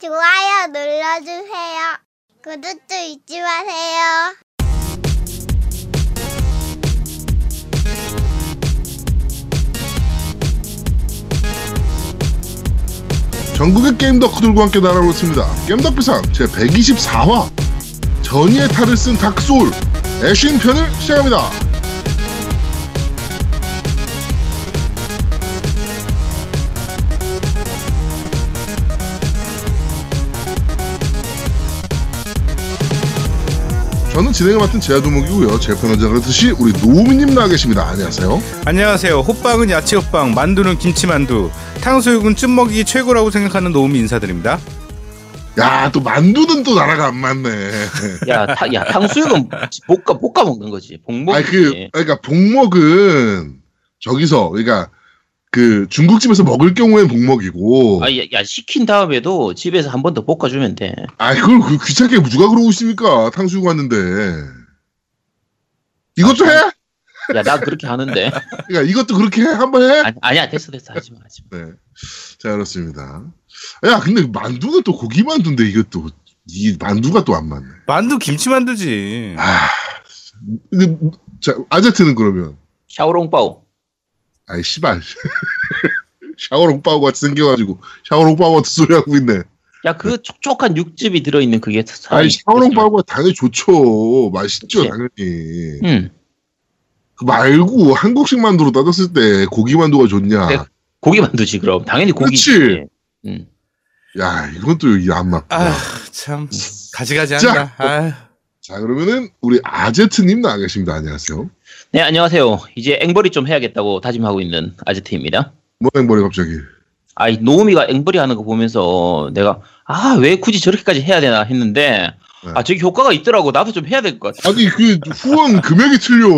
좋아요 눌러주세요. 구독도 잊지 마세요. 전국의 게임 덕후들과 함께 날아오고 있습니다. 게임 덕비상 제124화 전의의 탈을 쓴 다크소울 애쉬인 편을 시작합니다. 저는 진행을 맡은 제아두목이고요. 제 편원자 그렇듯이 우리 노우미님 나와 계십니다. 안녕하세요. 안녕하세요. 호빵은 야채 호빵, 만두는 김치 만두, 탕수육은 찐먹이 최고라고 생각하는 노움이 인사드립니다. 야, 또 만두는 또 나라가 안 맞네. 야, 타, 야, 탕수육은 볶아, 볶아 먹는 거지. 복먹. 아니 그 그러니까 복먹은 저기서 그러니까 그 중국집에서 먹을 경우엔 복먹이고 아, 야, 야, 시킨 다음에도 집에서 한 번 더 볶아주면 돼. 아 그걸 그 귀찮게 누가 그러고 있습니까 탕수육 왔는데 이것도 해? 야, 나 그렇게 하는데. 그러니까 이것도 그렇게 해? 한 번 해? 아니, 아니야, 됐어, 됐어. 하지 마, 하지 마. 네. 자 그렇습니다 야 근데 만두는 또 고기 만두인데 이것도 이 만두가 또 안 맞네 만두 김치 만두지. 아 근데 자 아제트는 그러면 샤오롱바오. 아이 씨발 샤오롱바오 같이 생겨가지고 샤오롱바오 같은 소리 하고 있네 야, 그 촉촉한 육즙이 들어있는 그게. 아니 샤오롱바오가 당연히 좋죠 맛있죠 그치. 당연히 응. 그 말고 한국식 만두로 따졌을 때 고기 만두가 좋냐 네. 고기 만두지, 그럼. 당연히 고기지. 야 이건 또안 맞다 아, 참 가지가지 자. 한다. 아, 자 그러면은 우리 아제트님 나와 계십니다 안녕하세요 네, 안녕하세요. 이제 앵벌이 좀 해야겠다고 다짐하고 있는 아제트입니다. 뭐 행벌이 갑자기 아이, 노우미가 앵벌이 하는 거 보면서 내가, 아, 왜 굳이 저렇게까지 해야 되나 했는데, 네. 아, 저기 효과가 있더라고. 나도 좀 해야 될 것 같아. 아니 그 후원 금액이 틀려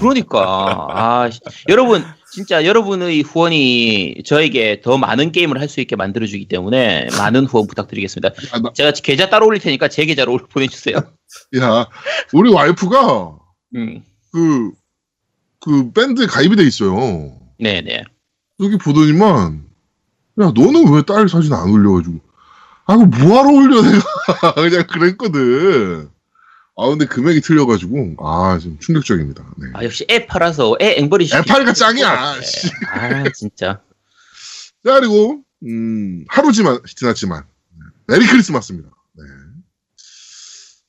그러니까 아 씨, 여러분 진짜 여러분의 후원이 저에게 더 많은 게임을 할 수 있게 만들어주기 때문에 많은 후원 부탁드리겠습니다. 야, 나- 제가 계좌 따로 올릴 테니까 제 계좌로 올- 보내주세요. 야 우리 와이프가 음, 그, 그 밴드에 가입이 돼 있어요. 네네. 여기 보더니만, 야, 너는 왜 딸 사진 안 올려가지고. 아, 그 뭐하러 올려, 내가. 그냥 그랬거든. 아, 근데 금액이 틀려가지고, 아, 좀 충격적입니다. 네. 아 역시 애 팔아서 애 앵벌이 시키는 애팔이가 거 짱이야. 아 진짜. 자, 그리고, 음, 하루지만 지났지만, 메리 크리스마스입니다.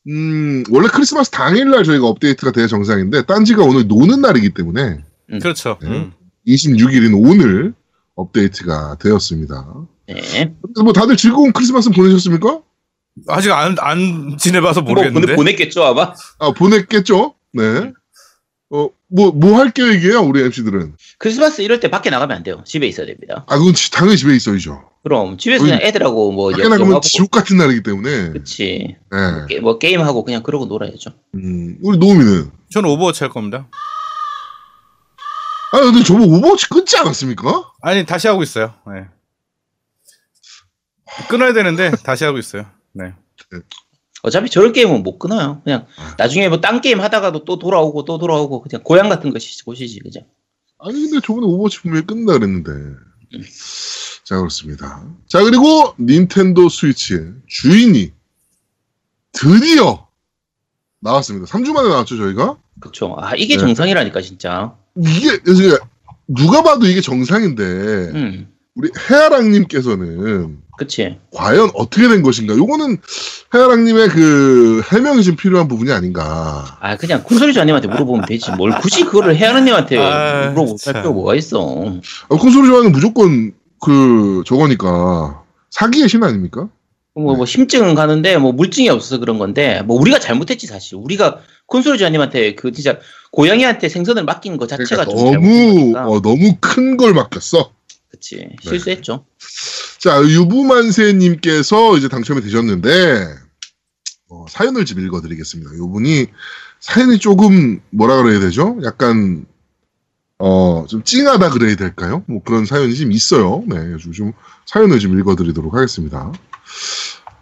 네. 음, 원래 크리스마스 당일날 저희가 업데이트가 돼야 정상인데, 딴지가 오늘 노는 날이기 때문에, 그렇죠. 네. 음. 26일인 오늘 업데이트가 되었습니다. 네. 뭐 다들 즐거운 크리스마스 보내셨습니까? 아직 안, 안 지내봐서 뭐 모르겠는데. 보내, 보냈겠죠 아마. 아 보냈겠죠. 네. 어 뭐 뭐 할 계획이에요 우리 MC들은? 크리스마스 이럴 때 밖에 나가면 안 돼요. 집에 있어야 됩니다. 아 그건 지- 당연히 집에 있어야죠. 그럼 집에서 그냥 애들하고 뭐 나가면 보고 지옥 같은 날이기 때문에. 그치. 네. 게- 뭐 게임 하고 그냥 그러고 놀아야죠. 음, 우리 노우미는. 저는 오버워치 할 겁니다. 아 근데 저번 오버워치 끊지 않았습니까? 아니 다시 하고 있어요. 네. 끊어야 되는데 다시 하고 있어요. 네. 어차피 저런 게임은 못 끊어요. 그냥 아. 나중에 뭐 딴 게임 하다가도 또 돌아오고 또 돌아오고 그냥 고향 같은 것이 곳이지 그죠? 아니 근데 저번에 오버워치 분명히 끝나 그랬는데. 자 그렇습니다. 자 그리고 닌텐도 스위치의 주인이 드디어 나왔습니다. 3주 만에 나왔죠 저희가. 그쵸. 아 이게 네. 정상이라니까 진짜. 이게 누가 봐도 이게 정상인데 음, 우리 해아랑님께서는 그치. 과연 어떻게 된 것인가? 요거는 해아랑님의 그 해명이 좀 필요한 부분이 아닌가. 아 그냥 콘솔이조아님한테 물어보면 되지. 뭘 굳이 그거를 해하는님한테 아, 물어볼 참. 필요가 뭐가 있어? 아, 콘솔이 좋아하는 무조건 그 저거니까 사기의 신 아닙니까? 뭐, 뭐 심증은 가는데 뭐 물증이 없어서 그런 건데 뭐 우리가 잘못했지 사실. 우리가 콘솔이조아님한테 그 진짜 고양이한테 생선을 맡긴 거 자체가 그러니까 좀 너무. 어, 너무 큰 걸 맡겼어. 그치. 실수했죠. 자 유부만세님께서 이제 당첨이 되셨는데 어, 사연을 좀 읽어드리겠습니다. 요분이 사연이 조금 뭐라 그래야 되죠? 약간 어 좀 찡하다 그래야 될까요? 뭐 그런 사연이 좀 있어요. 네, 좀 사연을 좀 읽어드리도록 하겠습니다.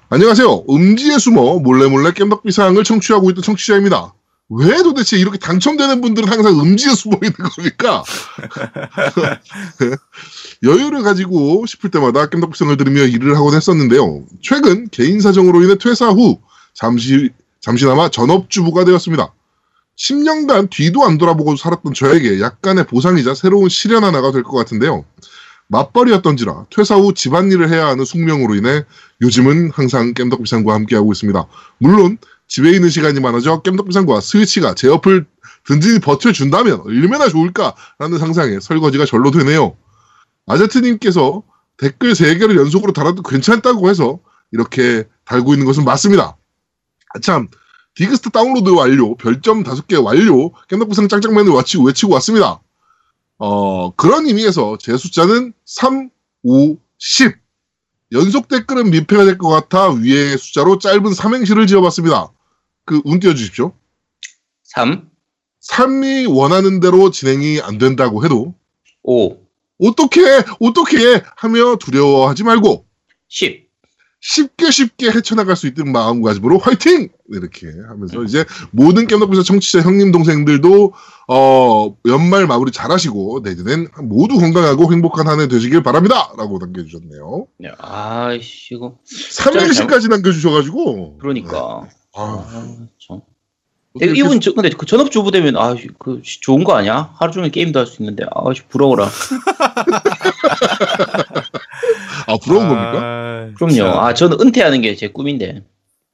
안녕하세요. 음지에 숨어 몰래몰래 깸덕비상을 청취하고 있던 청취자입니다. 왜 도대체 이렇게 당첨되는 분들은 항상 음지에 숨어 있는 겁니까? 여유를 가지고 싶을 때마다 깸덕비상을 들으며 일을 하곤 했었는데요. 최근 개인 사정으로 인해 퇴사 후 잠시 잠시나마 전업주부가 되었습니다. 10년간 뒤도 안 돌아보고 살았던 저에게 약간의 보상이자 새로운 시련 하나가 될 것 같은데요. 맞벌이였던지라 퇴사 후 집안일을 해야 하는 숙명으로 인해 요즘은 항상 깸덕비상과 함께하고 있습니다. 물론 집에 있는 시간이 많아져 깸덕비상과 스위치가 제 옆을 든든히 버텨준다면 얼마나 좋을까라는 상상에 설거지가 절로 되네요. 아제트님께서 댓글 3개를 연속으로 달아도 괜찮다고 해서 이렇게 달고 있는 것은 맞습니다. 아, 참, 디그스트 다운로드 완료, 별점 5개 완료, 겜덕비상 짱짱맨을 외치고, 외치고 왔습니다. 어, 그런 의미에서 제 숫자는 3, 5, 10. 연속 댓글은 민폐가 될 것 같아 위에 숫자로 짧은 삼행시를 지어봤습니다. 그, 운 띄워주십시오. 3, 3이 원하는 대로 진행이 안 된다고 해도, 5, 어떻게, 어떻게 하며 두려워하지 말고, 10. 쉽게 쉽게 헤쳐나갈 수 있는 마음가짐으로 화이팅! 이렇게 하면서 이제 모든 깸덕비상 청취자 형님 동생들도 어 연말 마무리 잘하시고 내년엔 모두 건강하고 행복한 한 해 되시길 바랍니다! 라고 남겨주셨네요. 네, 아이씨, 이거. 3행시까지 남겨주셔가지고 그러니까. 아, 아, 참. 근데 이분 저, 근데 그 전업주부 되면 아, 그 좋은 거 아니야? 하루 종일 게임도 할 수 있는데 아, 부러워라. 아 부러운 겁니까? 아, 그럼요. 참. 아, 저는 은퇴하는 게 제 꿈인데.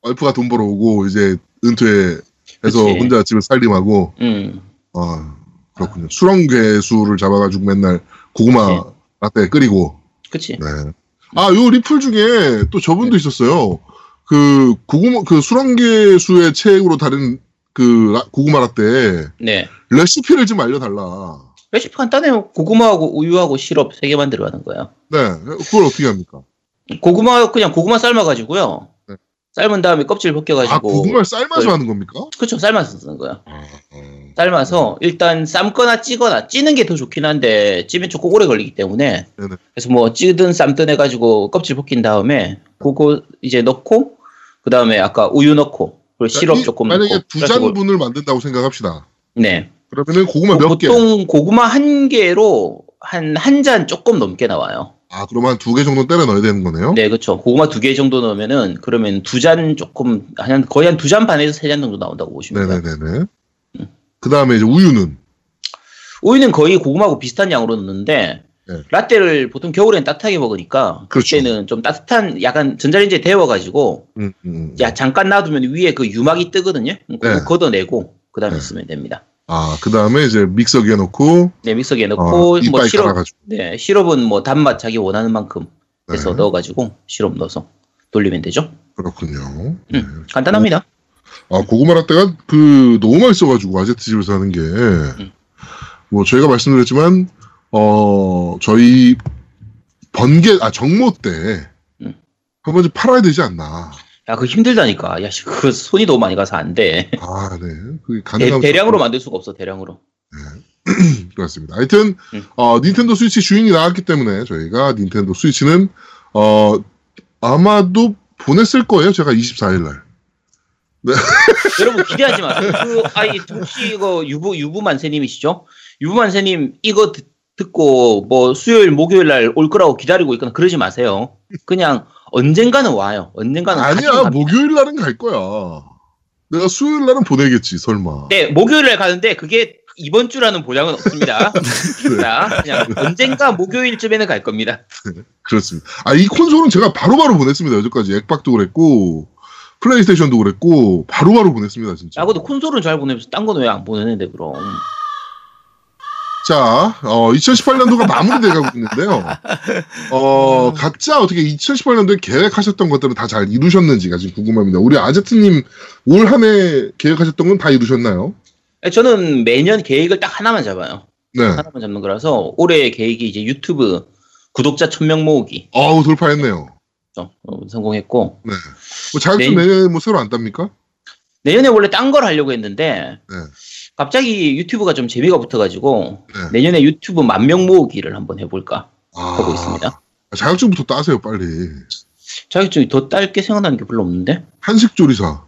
와이프가 돈 벌어오고 이제 은퇴해서 그치. 혼자 집을 살림하고 음. 아 그렇군요. 수렁괴수를 잡아가지고 맨날 고구마 그치. 라떼 끓이고 그치. 네. 아, 요 리플 중에 또 저분도 있었어요. 그 고구마 그 수랑개수의 책으로 다른 그 라- 고구마 라떼 네. 레시피를 좀 알려달라. 레시피 간단해요. 고구마하고 우유하고 시럽 세 개만 들어가는 거예요. 네, 그걸 어떻게 합니까? 고구마 그냥 고구마 삶아가지고요. 네. 삶은 다음에 껍질 아, 벗겨가지고. 고구마를 삶아서 그- 하는 겁니까? 그쵸 삶아서 쓰는 거예요. 아, 어. 삶아서 일단 삶거나 찌거나 찌는 게 더 좋긴 한데 찌면 조금 오래 걸리기 때문에 네네. 그래서 뭐 찌든 삶든 해가지고 껍질 벗긴 다음에 그거 이제 넣고 그 다음에 아까 우유 넣고 그리고 시럽 이- 조금 만약에 넣고 두 그래가지고- 잔분을 만든다고 생각합시다. 네 그러면은 고구마 몇 개? 보통 고구마 한 개로 한 한 잔 조금 넘게 나와요. 아, 그러면 한 두 개 정도 때려 넣어야 되는 거네요? 네 그렇죠. 고구마 두 개 정도 넣으면은 그러면 두 잔 조금 한 거의 한 두 잔 반에서 세 잔 정도 나온다고 보시면 돼요. 네 네네네. 그 다음에 이제 우유는? 우유는 거의 고구마하고 비슷한 양으로 넣는데 네. 라떼를 보통 겨울엔 따뜻하게 먹으니까 그렇죠. 그때는 좀 따뜻한 약간 전자레인지에 데워가지고 음, 음. 야 잠깐 놔두면 위에 그 유막이 뜨거든요. 네. 걷어내고 그 다음에 네. 쓰면 됩니다. 아, 그 다음에 이제 믹서기에 넣고, 네 믹서기에 어, 넣고 뭐 시럽 깔아가지고. 네 시럽은 뭐 단맛 자기 원하는 만큼 해서 네. 넣어가지고 시럽 넣어서 돌리면 되죠. 그렇군요. 네. 음, 간단합니다. 아, 고구마 라떼가 그 너무 맛있어가지고 아제트 집에서 하는 게, 뭐 저희가 말씀드렸지만, 어, 저희 번개, 아, 정모 때, 음. 한 번쯤 팔아야 되지 않나. 야 그거 힘들다니까. 야그 그 손이 너무 많이 가서 안 돼. 아, 네. 그게 대, 가능하면. 대량으로 만들 수가 없어 대량으로. 그렇습니다. 하여튼, 음. 어, 닌텐도 스위치 주인이 나왔기 때문에 저희가 닌텐도 스위치는, 어, 아마도 보냈을 거예요. 제가 24일날. 여러분 기대하지 마세요. 그 아이 혹시 이거 유부 유부만세님이시죠? 유부만세님 이거 듣, 듣고 뭐 수요일 목요일 날 올 거라고 기다리고 있거나 그러지 마세요. 그냥 언젠가는 와요. 언젠가는 아니야, 가긴 갑니다. 목요일 날은 갈 거야. 내가 수요일 날은 보내겠지, 설마. 네 목요일 날 가는데 그게 이번 주라는 보장은 없습니다. 자, 그냥 언젠가 목요일쯤에는 갈 겁니다. 그렇습니다. 아, 이 콘솔은 제가 바로바로 보냈습니다. 여기까지. 액박도 그랬고, 플레이스테이션도 그랬고, 바로바로 보냈습니다, 진짜. 야, 근데 콘솔은 잘 보내면서 딴 건 왜 안 보내는데 그럼? 자, 어, 2018년도가 마무리돼가고 있는데요. 어, 각자 어떻게 2018년도에 계획하셨던 것들은 다 잘 이루셨는지가 지금 궁금합니다. 우리 아제트님 올 한 해 계획하셨던 건 다 이루셨나요? 저는 매년 계획을 딱 하나만 잡아요. 네. 하나만 잡는 거라서 올해의 계획이 이제 유튜브 구독자 1000명 모으기 어우, 돌파했네요. 어, 성공했고 네. 뭐 자격증 네. 내년에 뭐 새로 안 땁니까? 내년에 원래 딴 걸 하려고 했는데 네. 갑자기 유튜브가 좀 재미가 붙어가지고 네. 내년에 유튜브 만 명 모으기를 한번 해볼까 아, 하고 있습니다. 자격증부터 따세요, 빨리. 자격증이 더 딸 게 생각나는 게 별로 없는데 한식조리사.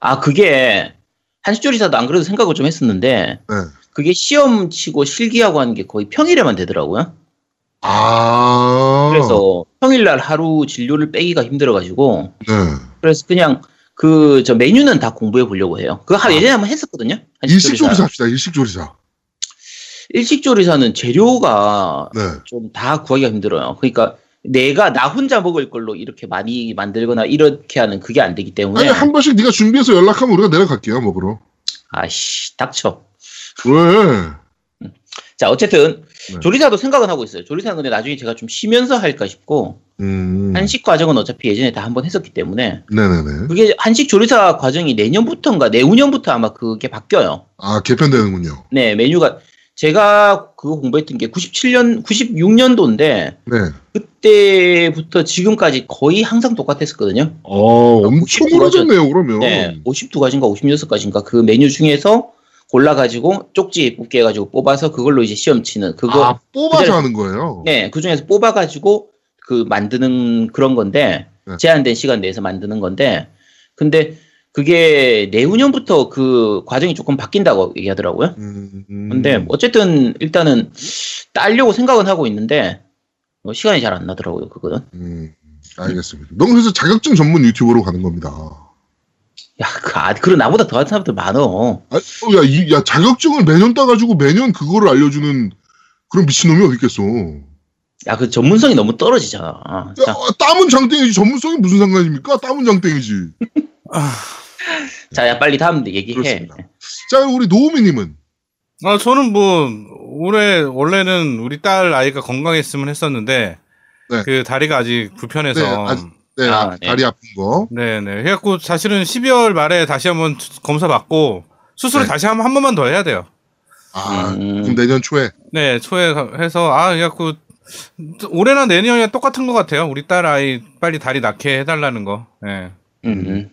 아 그게 한식조리사도 안 그래도 생각을 좀 했었는데 네. 그게 시험 치고 실기하고 하는 게 거의 평일에만 되더라고요. 아. 그래서 평일날 하루 진료를 빼기가 힘들어가지고 네. 그래서 그냥 그 저 메뉴는 다 공부해 보려고 해요. 그거 하 아. 예전에 한번 했었거든요. 일식 조리사 합시다. 일식 조리사. 일식 조리사는 재료가 네. 좀다 구하기가 힘들어요. 그러니까 내가 나 혼자 먹을 걸로 이렇게 많이 만들거나 이렇게 하는 그게 안 되기 때문에 아니 한 번씩 네가 준비해서 연락하면 우리가 내려갈게요 먹으러. 아씨 닥쳐. 왜? 자 어쨌든 네. 조리사도 생각은 하고 있어요. 조리사는 근데 나중에 제가 좀 쉬면서 할까 싶고 음. 한식 과정은 어차피 예전에 다 한번 했었기 때문에 네네네. 그게 한식 조리사 과정이 내년부터인가 내후년부터 아마 그게 바뀌어요. 아 개편되는군요. 네 메뉴가 제가 그거 공부했던 게 97년 96년도인데 네. 그때부터 지금까지 거의 항상 똑같았었거든요. 어 엄청 59 오래됐네요 그러면. 네, 52가지인가 56가지인가 그 메뉴 중에서 골라가지고 쪽지 뽑게 해가지고 뽑아서 그걸로 이제 시험 치는 그거 아 뽑아서 그대로- 하는 거예요. 네, 그 중에서 뽑아가지고 그 만드는 그런 건데 네. 제한된 시간 내에서 만드는 건데 근데 그게 내후년부터 그 과정이 조금 바뀐다고 얘기하더라고요. 음, 음. 근데 어쨌든 일단은 따려고 생각은 하고 있는데 뭐 시간이 잘 안 나더라고요. 그거는. 음, 알겠습니다. 넌 그래서 자격증 전문 유튜버로 가는 겁니다. 야, 그, 아, 그런 나보다 더한 사람들 많어. 아, 어, 야, 이, 야, 자격증을 매년 따가지고 매년 그거를 알려주는 그런 미친놈이 어디 있겠어. 야, 그 전문성이 너무 떨어지잖아. 야, 자, 어, 땀은 장땡이지. 전문성이 무슨 상관입니까? 땀은 장땡이지. 자, 야, 빨리 다음 얘기해. 그렇습니다. 자, 우리 노우미님은. 아, 저는 뭐, 올해, 원래는 우리 딸 아이가 건강했으면 했었는데, 네. 그 다리가 아직 불편해서. 네, 아직- 네, 아, 아, 네. 다리 아픈 거. 네 네. 해갖고 사실은 12월 말에 다시 한번 검사 받고, 수술을 네. 다시 한, 한 번만 더 해야 돼요. 아, 음. 그럼 내년 초에. 네, 초에 가- 해서, 아, 그래갖고, 올해나 내년이랑 똑같은 것 같아요. 우리 딸 아이 빨리 다리 낳게 해달라는 거. 네. 음, 음.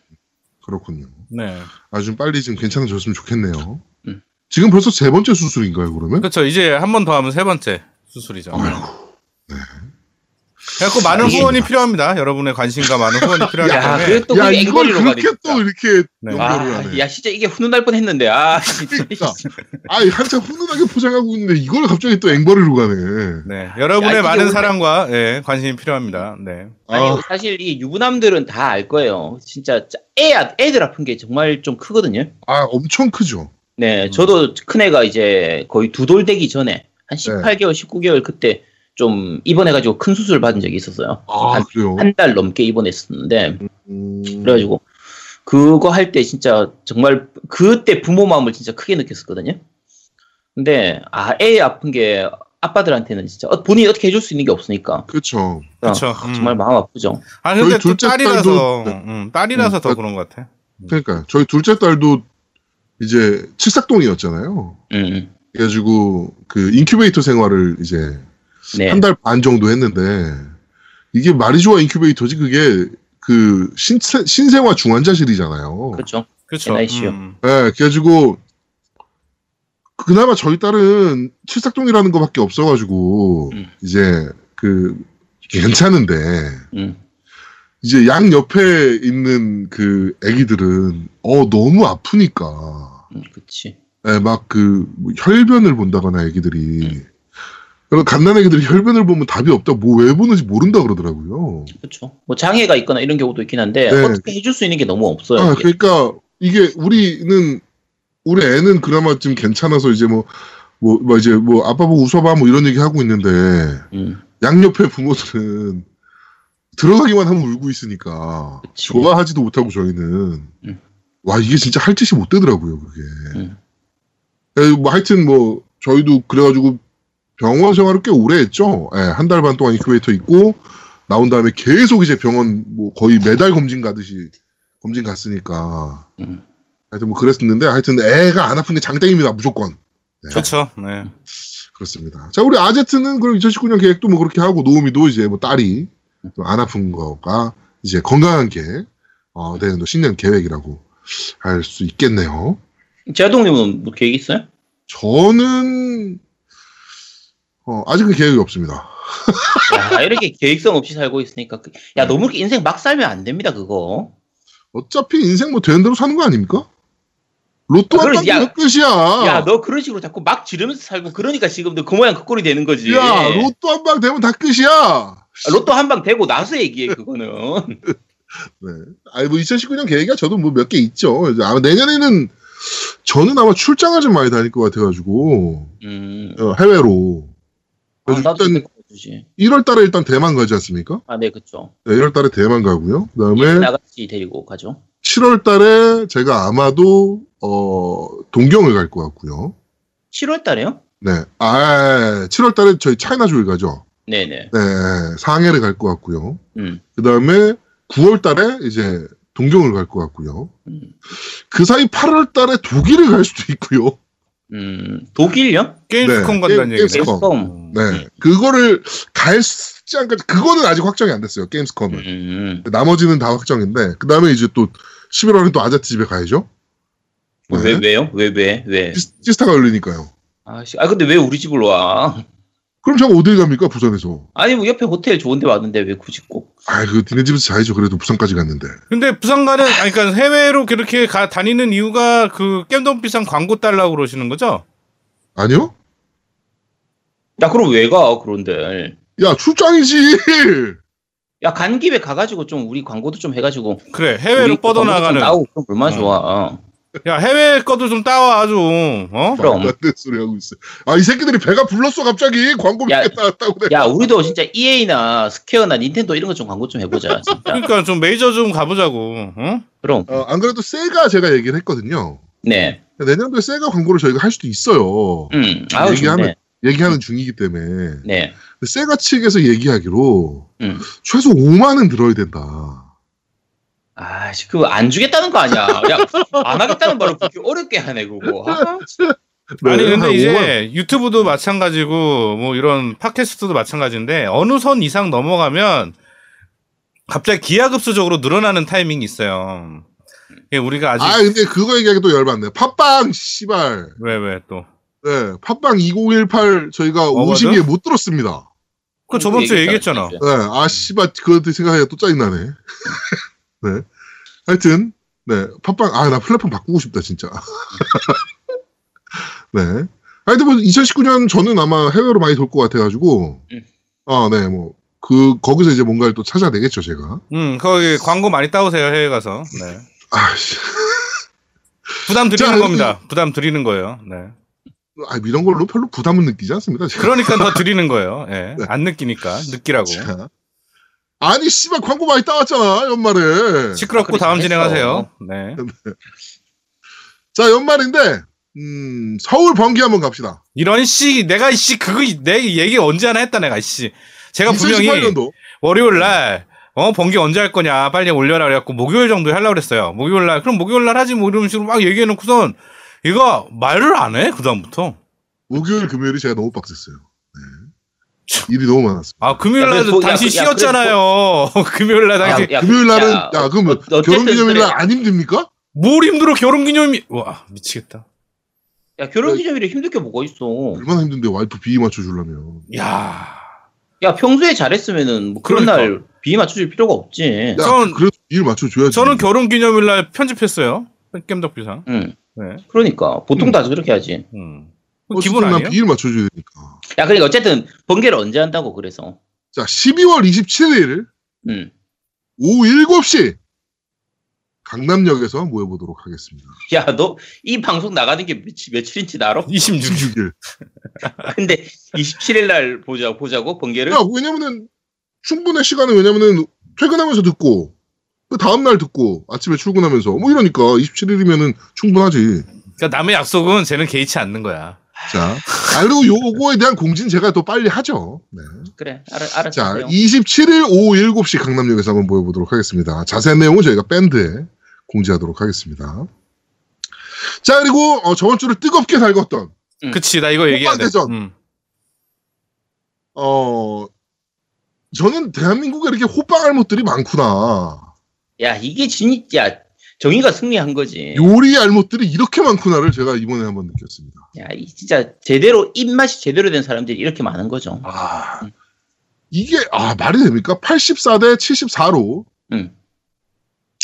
그렇군요. 네. 아주 좀 빨리 좀 괜찮아졌으면 좋겠네요. 음. 지금 벌써 세 번째 수술인가요, 그러면? 그렇죠. 이제 한 번 더 하면 세 번째 수술이죠. 아이고. 그래갖고 많은 후원이 필요합니다. 여러분의 관심과 많은 후원이 필요하기 야, 때문에. 그래 또 야, 이걸. 그렇게 진짜. 또 이렇게 네. 연결을 아, 하네. 야, 진짜 이게 훈훈할 뻔 했는데, 아, 진짜. 그러니까. 아이, 한참 훈훈하게 포장하고 있는데 이걸 갑자기 또 앵벌이로 가네. 네, 여러분의 야, 많은 사랑과 예, 관심이 필요합니다. 네. 아니, 아, 사실 이 유부남들은 다 알 거예요. 진짜, 짜- 애, 애들 아픈 게 정말 좀 크거든요. 아, 엄청 크죠. 네, 음. 저도 큰 애가 이제 거의 두 돌 되기 전에, 한 18개월, 19개월 그때 좀 입원해가지고 큰 수술 받은 적이 있었어요. 아, 한- 그래요? 한달 넘게 입원했었는데, 음, 그래가지고 그거 할 때 진짜 정말 그때 부모 마음을 진짜 크게 느꼈었거든요. 근데 아 애 아픈 게 아빠들한테는 진짜 어, 본인이 어떻게 해줄 수 있는 게 없으니까 그렇죠. 그렇죠. 아, 정말 마음 아프죠. 아, 근데 둘째 딸이라서, 딸도- 음, 딸이라서 음, 더 그- 그런 것 같아. 그러니까 저희 둘째 딸도 이제 칠삭동이었잖아요. 음, 그래가지고 그 인큐베이터 생활을 이제 네, 한달 반 정도 했는데 이게 말이 좋아 인큐베이터지 그게 그 신체, 신생아 중환자실이잖아요. 그렇죠. 그렇죠. 음. 네, 그래가지고 그나마 저희 딸은 칠삭동이라는 것밖에 없어가지고 음. 이제 그 괜찮은데 음, 이제 양 옆에 있는 그 아기들은 어 너무 아프니까 음, 그치. 예, 막그 혈변을 본다거나 애기들이 그런 갓난 애기들이 혈변을 보면 답이 없다 뭐 왜 보는지 모른다 그러더라고요. 그렇죠. 뭐 장애가 있거나 이런 경우도 있긴 한데 네. 어떻게 해줄 수 있는 게 너무 없어요. 아, 이게. 그러니까 이게 우리는 우리 애는 그나마 좀 괜찮아서 이제 뭐, 뭐, 뭐 이제 뭐 아빠 보고 웃어봐 뭐 이런 얘기 하고 있는데 음, 양옆에 부모들은 들어가기만 하면 울고 있으니까 그치. 좋아하지도 못하고 저희는 음. 와 이게 진짜 할 짓이 못 되더라고요 그게. 음. 에, 뭐 하여튼 뭐 저희도 그래가지고 병원 생활을 꽤 오래 했죠. 한달 반 동안 인큐베이터 있고 나온 다음에 계속 이제 병원 뭐 거의 매달 검진 가듯이 검진 갔으니까 음. 하여튼 뭐 그랬었는데 하여튼 애가 안 아픈 게 장땡입니다 무조건. 네, 그렇죠. 네. 그렇습니다. 자 우리 아제트는 그럼 2019년 계획도 뭐 그렇게 하고 노우미도 이제 뭐 딸이 좀안 아픈 거가 이제 건강한 게 어, 내년도 신년 계획이라고 할 수 있겠네요. 제아동님은 뭐 계획 있어요? 저는 어, 아직은 계획이 없습니다. 야, 이렇게 계획성 없이 살고 있으니까 그- 야 너무 이렇게 인생 막 살면 안 됩니다 그거. 어차피 인생 뭐 되는 대로 사는 거 아닙니까? 로또 그래, 한방 야. 되면 끝이야. 야, 너 그런 식으로 자꾸 막 지르면서 살고 그러니까 지금 너 그 모양 그 꼴이 되는 거지. 야, 로또 한 방 되면 다 끝이야. 아, 로또 한 방 되고 나서 얘기해 그거는. 네. 아니 뭐 2019년 계획이 저도 뭐 몇 개 있죠. 아마 내년에는 저는 아마 출장을 좀 많이 다닐 것 같아가지고 음. 어, 해외로. 나도 일단 주지. 1월 달에 일단 대만 가지 않습니까? 아, 네, 그쵸. 네, 1월 달에 대만 가고요. 그 다음에 나같이 데리고 가죠. 7월 달에 제가 아마도 어 동경을 갈 것 같고요. 7월 달에요? 네, 아 7월 달에 저희 차이나조에 가죠. 네네. 네, 상해를 갈 것 같고요. 음. 그 다음에 9월 달에 이제 동경을 갈 것 같고요. 음. 그 사이 8월 달에 독일을 갈 수도 있고요. 음, 독일요? 게임스콘 네, 간다는 게임- 얘기죠. 게임스컴. 네, 음. 그거를 갈지 않을지 그거는 아직 확정이 안 됐어요. 게임스컴은. 음. 나머지는 다 확정인데 그 다음에 이제 또 11월에 또 아자트 집에 가야죠. 네. 왜, 왜요? 왜, 왜, 왜? 시- 시스타가 열리니까요. 아, 씨. 아, 근데 왜 우리 집으로 와? 그럼 제가 어딜 갑니까 부산에서? 아니, 뭐 옆에 호텔 좋은데 왔는데 왜 굳이 꼭? 아, 그 니네 집에서 자야죠. 그래도 부산까지 갔는데. 근데 부산 가는 아니 그러니까 해외로 그렇게 가 다니는 이유가 그 겜돈 비싼 광고 달라고 그러시는 거죠? 아니요? 야, 그럼 왜 가, 그런데? 야 출장이지. 야, 간 김에 가가지고 좀 우리 광고도 좀 해가지고. 그래 해외로 뻗어나가는 그럼 얼마나 어. 좋아. 야 해외 거도 좀 따와 좀 어? 그럼. 안된 소리 하고 있어. 아, 이 새끼들이 배가 불렀어 갑자기 광고 야, 몇개 나왔다고 그래. 야, 우리도 진짜 EA나 스퀘어나 닌텐도 이런 거 좀 광고 좀 해보자, 진짜. 그러니까 좀 메이저 좀 가보자고 어? 그럼. 어, 안 그래도 세가 제가 얘기를 했거든요. 네. 내년도에 세가 광고를 저희가 할 수도 있어요. 음, 아우, 얘기하면- 좋네. 얘기하는 중이기 때문에. 네. 세가 측에서 얘기하기로 음. 최소 5만은 들어야 된다. 아, 씨, 그거 안 주겠다는 거 아니야. 야, 안 하겠다는 말을 그렇게 어렵게 하네, 그거. 아, 아니 네, 근데 한 이제 유튜브도 마찬가지고 뭐 이런 팟캐스트도 마찬가지인데 어느 선 이상 넘어가면 갑자기 기하급수적으로 늘어나는 타이밍이 있어요. 우리가 아직 아 근데 그거 얘기하기 또 열받네. 팟빵 씨발. 왜 왜 또? 네, 팟빵 2018 저희가 어거든? 50위에 못 들었습니다. 그 저번 주에 얘기했잖아. 네, 아 씨발 그것도 생각하니까 또 짜증나네. 네. 하여튼 네, 팟빵 아 나 플랫폼 바꾸고 싶다 진짜. 네. 하여튼 뭐 2019년 저는 아마 해외로 많이 돌 것 같아가지고 음. 아, 네, 뭐 그 거기서 이제 뭔가를 또 찾아내겠죠 제가. 음 거기 광고 많이 따오세요 해외 가서. 네. 아, 씨. 부담 드리는 자, 겁니다. 부담 드리는 거예요. 네. 아, 이런 걸로 별로 부담은 느끼지 않습니다. 제가. 그러니까 더 드리는 거예요. 예. 안 느끼니까 느끼라고. 자. 아니 씨발 광고 많이 따왔잖아 연말에. 시끄럽고 아, 다음 진행하세요. 네. 자 연말인데 음, 서울 번기 한번 갑시다. 이런 씨 내가 씨 그거 내 얘기 언제 하나 했다 내가 씨. 제가 분명히 2018년도 월요일 날 어, 번개 언제 할 거냐, 빨리 올려라 그래갖고, 목요일 정도에 하려고 그랬어요. 목요일 날, 그럼 목요일 날 하지, 뭐, 이런 식으로 막 얘기해놓고선, 얘가 말을 안 해, 그다음부터. 목요일 금요일이 제가 너무 빡셌어요. 네. 일이 너무 많았습니다. 아, 금요일 야, 날 당신 야, 그- 야, 쉬었잖아요. 금요일 날 당신, 야, 금요일 날은 야, 야, 그럼 어, 어쨌든 결혼 기념일 그래. 날안 힘듭니까? 뭘 힘들어, 결혼 기념일. 와, 미치겠다. 야, 결혼 기념일에 힘들 게 뭐가 있어. 얼마나 힘든데 와이프 비위 맞춰주려면. 야 야, 평소에 잘했으면 뭐 그런 그러니까. 날 비위 맞춰줄 필요가 없지. 야, 저는- 그래도 비위를 맞춰줘야지. 저는 결혼 기념일 날 편집했어요. 깸덕비상. 응. 네. 그러니까. 보통 음. 다 그렇게 하지. 음. 어쨌든 기분 난 아니에요? 비위를 맞춰줘야 되니까. 야, 그러니까 어쨌든 번개를 언제 한다고 그래서. 자, 12월 27일 응. 오후 7시 강남역에서 모여보도록 하겠습니다. 야, 너 이 방송 나가는 게 며칠, 며칠인지 알아? 26일. 26일. 근데 27일 날 보자, 보자고, 번개를? 야, 왜냐면은 충분한 시간은 왜냐면은 퇴근하면서 듣고 그 다음 날 듣고 아침에 출근하면서 뭐 이러니까 27일이면은 충분하지. 그러니까 남의 약속은 쟤는 개의치 않는 거야. 자, 아, 그리고 요거에 대한 공지는 제가 또 빨리 하죠. 네. 그래, 알아, 알았어. 자, 27일 오후 7시 강남역에서 한번 모여보도록 하겠습니다. 자세한 내용은 저희가 밴드에 공지하도록 하겠습니다. 자, 그리고 어, 저번 주를 뜨겁게 달궜던 음. 그치, 나 이거 얘기해야 돼. 대전. 음. 어 저는 대한민국에 이렇게 호빵 알못들이 많구나. 야, 이게 진짜 정의가 승리한 거지. 요리 알못들이 이렇게 많구나를 제가 이번에 한번 느꼈습니다. 야, 이 진짜 제대로 입맛이 제대로 된 사람들이 이렇게 많은 거죠. 아 이게 아 말이 됩니까? 84대 74로 응.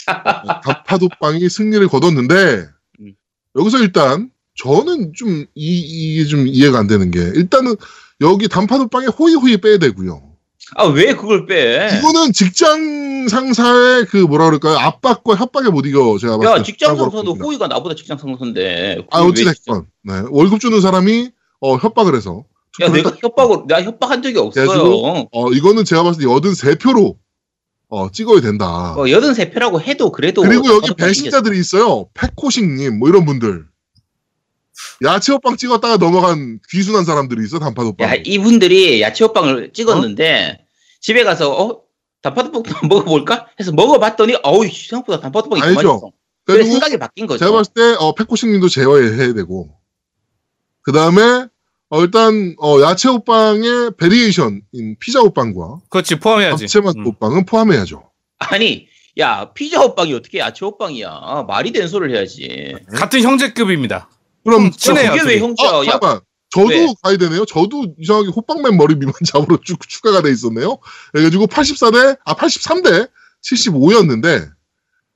다파도빵이 승리를 거뒀는데 음. 여기서 일단 저는 좀 이, 이게 좀 이해가 안 되는 게 일단은 여기 단팥빵에 호이호이 빼야 되고요. 아 왜 그걸 빼? 이거는 직장 상사의 그 뭐라 그럴까요? 압박과 협박에 못 이겨 제가 봤을 야때 직장 그런 상사도 호의가 나보다 직장 상사인데. 아 어찌됐건 네. 월급 주는 사람이 어, 협박을 해서 야 내가 협박을 내가 협박한 적이 없어요. 그래가지고, 어 이거는 제가 봤을 때 83표로 어 찍어야 된다. 어, 83표라고 해도 그래도 그리고 여기 배신자들이 있어요. 패코식님 뭐 이런 분들. 야채호빵 찍었다가 넘어간 귀순한 사람들이 있어 단팥호빵. 야, 이분들이 야채호빵을 찍었는데 집에 가서 어 단팥호빵 먹어볼까 해서 먹어봤더니 어우 생각보다 단팥호빵이 더 알죠. 맛있어. 그래 생각이 바뀐 거죠. 제가 봤을 때 어, 패코식님도 제어해야 되고 그 다음에 어, 일단 어, 야채 호빵의 variation인 피자 호빵과 그렇지 포함해야지. 잡채맛 음. 호빵은 포함해야죠. 아니 야 피자 호빵이 어떻게 야채 호빵이야? 말이 되는 소리를 해야지. 같은 형제급입니다. 그럼 음, 친해요, 그게 왜. 형제야? 어, 야, 잠깐. 저도 왜? 가야 되네요. 저도 이상하게 호빵맨 머리 미만 잡으로 쭉 추가가 돼 있었네요. 그래가지고 84대, 아, 83대 75였는데,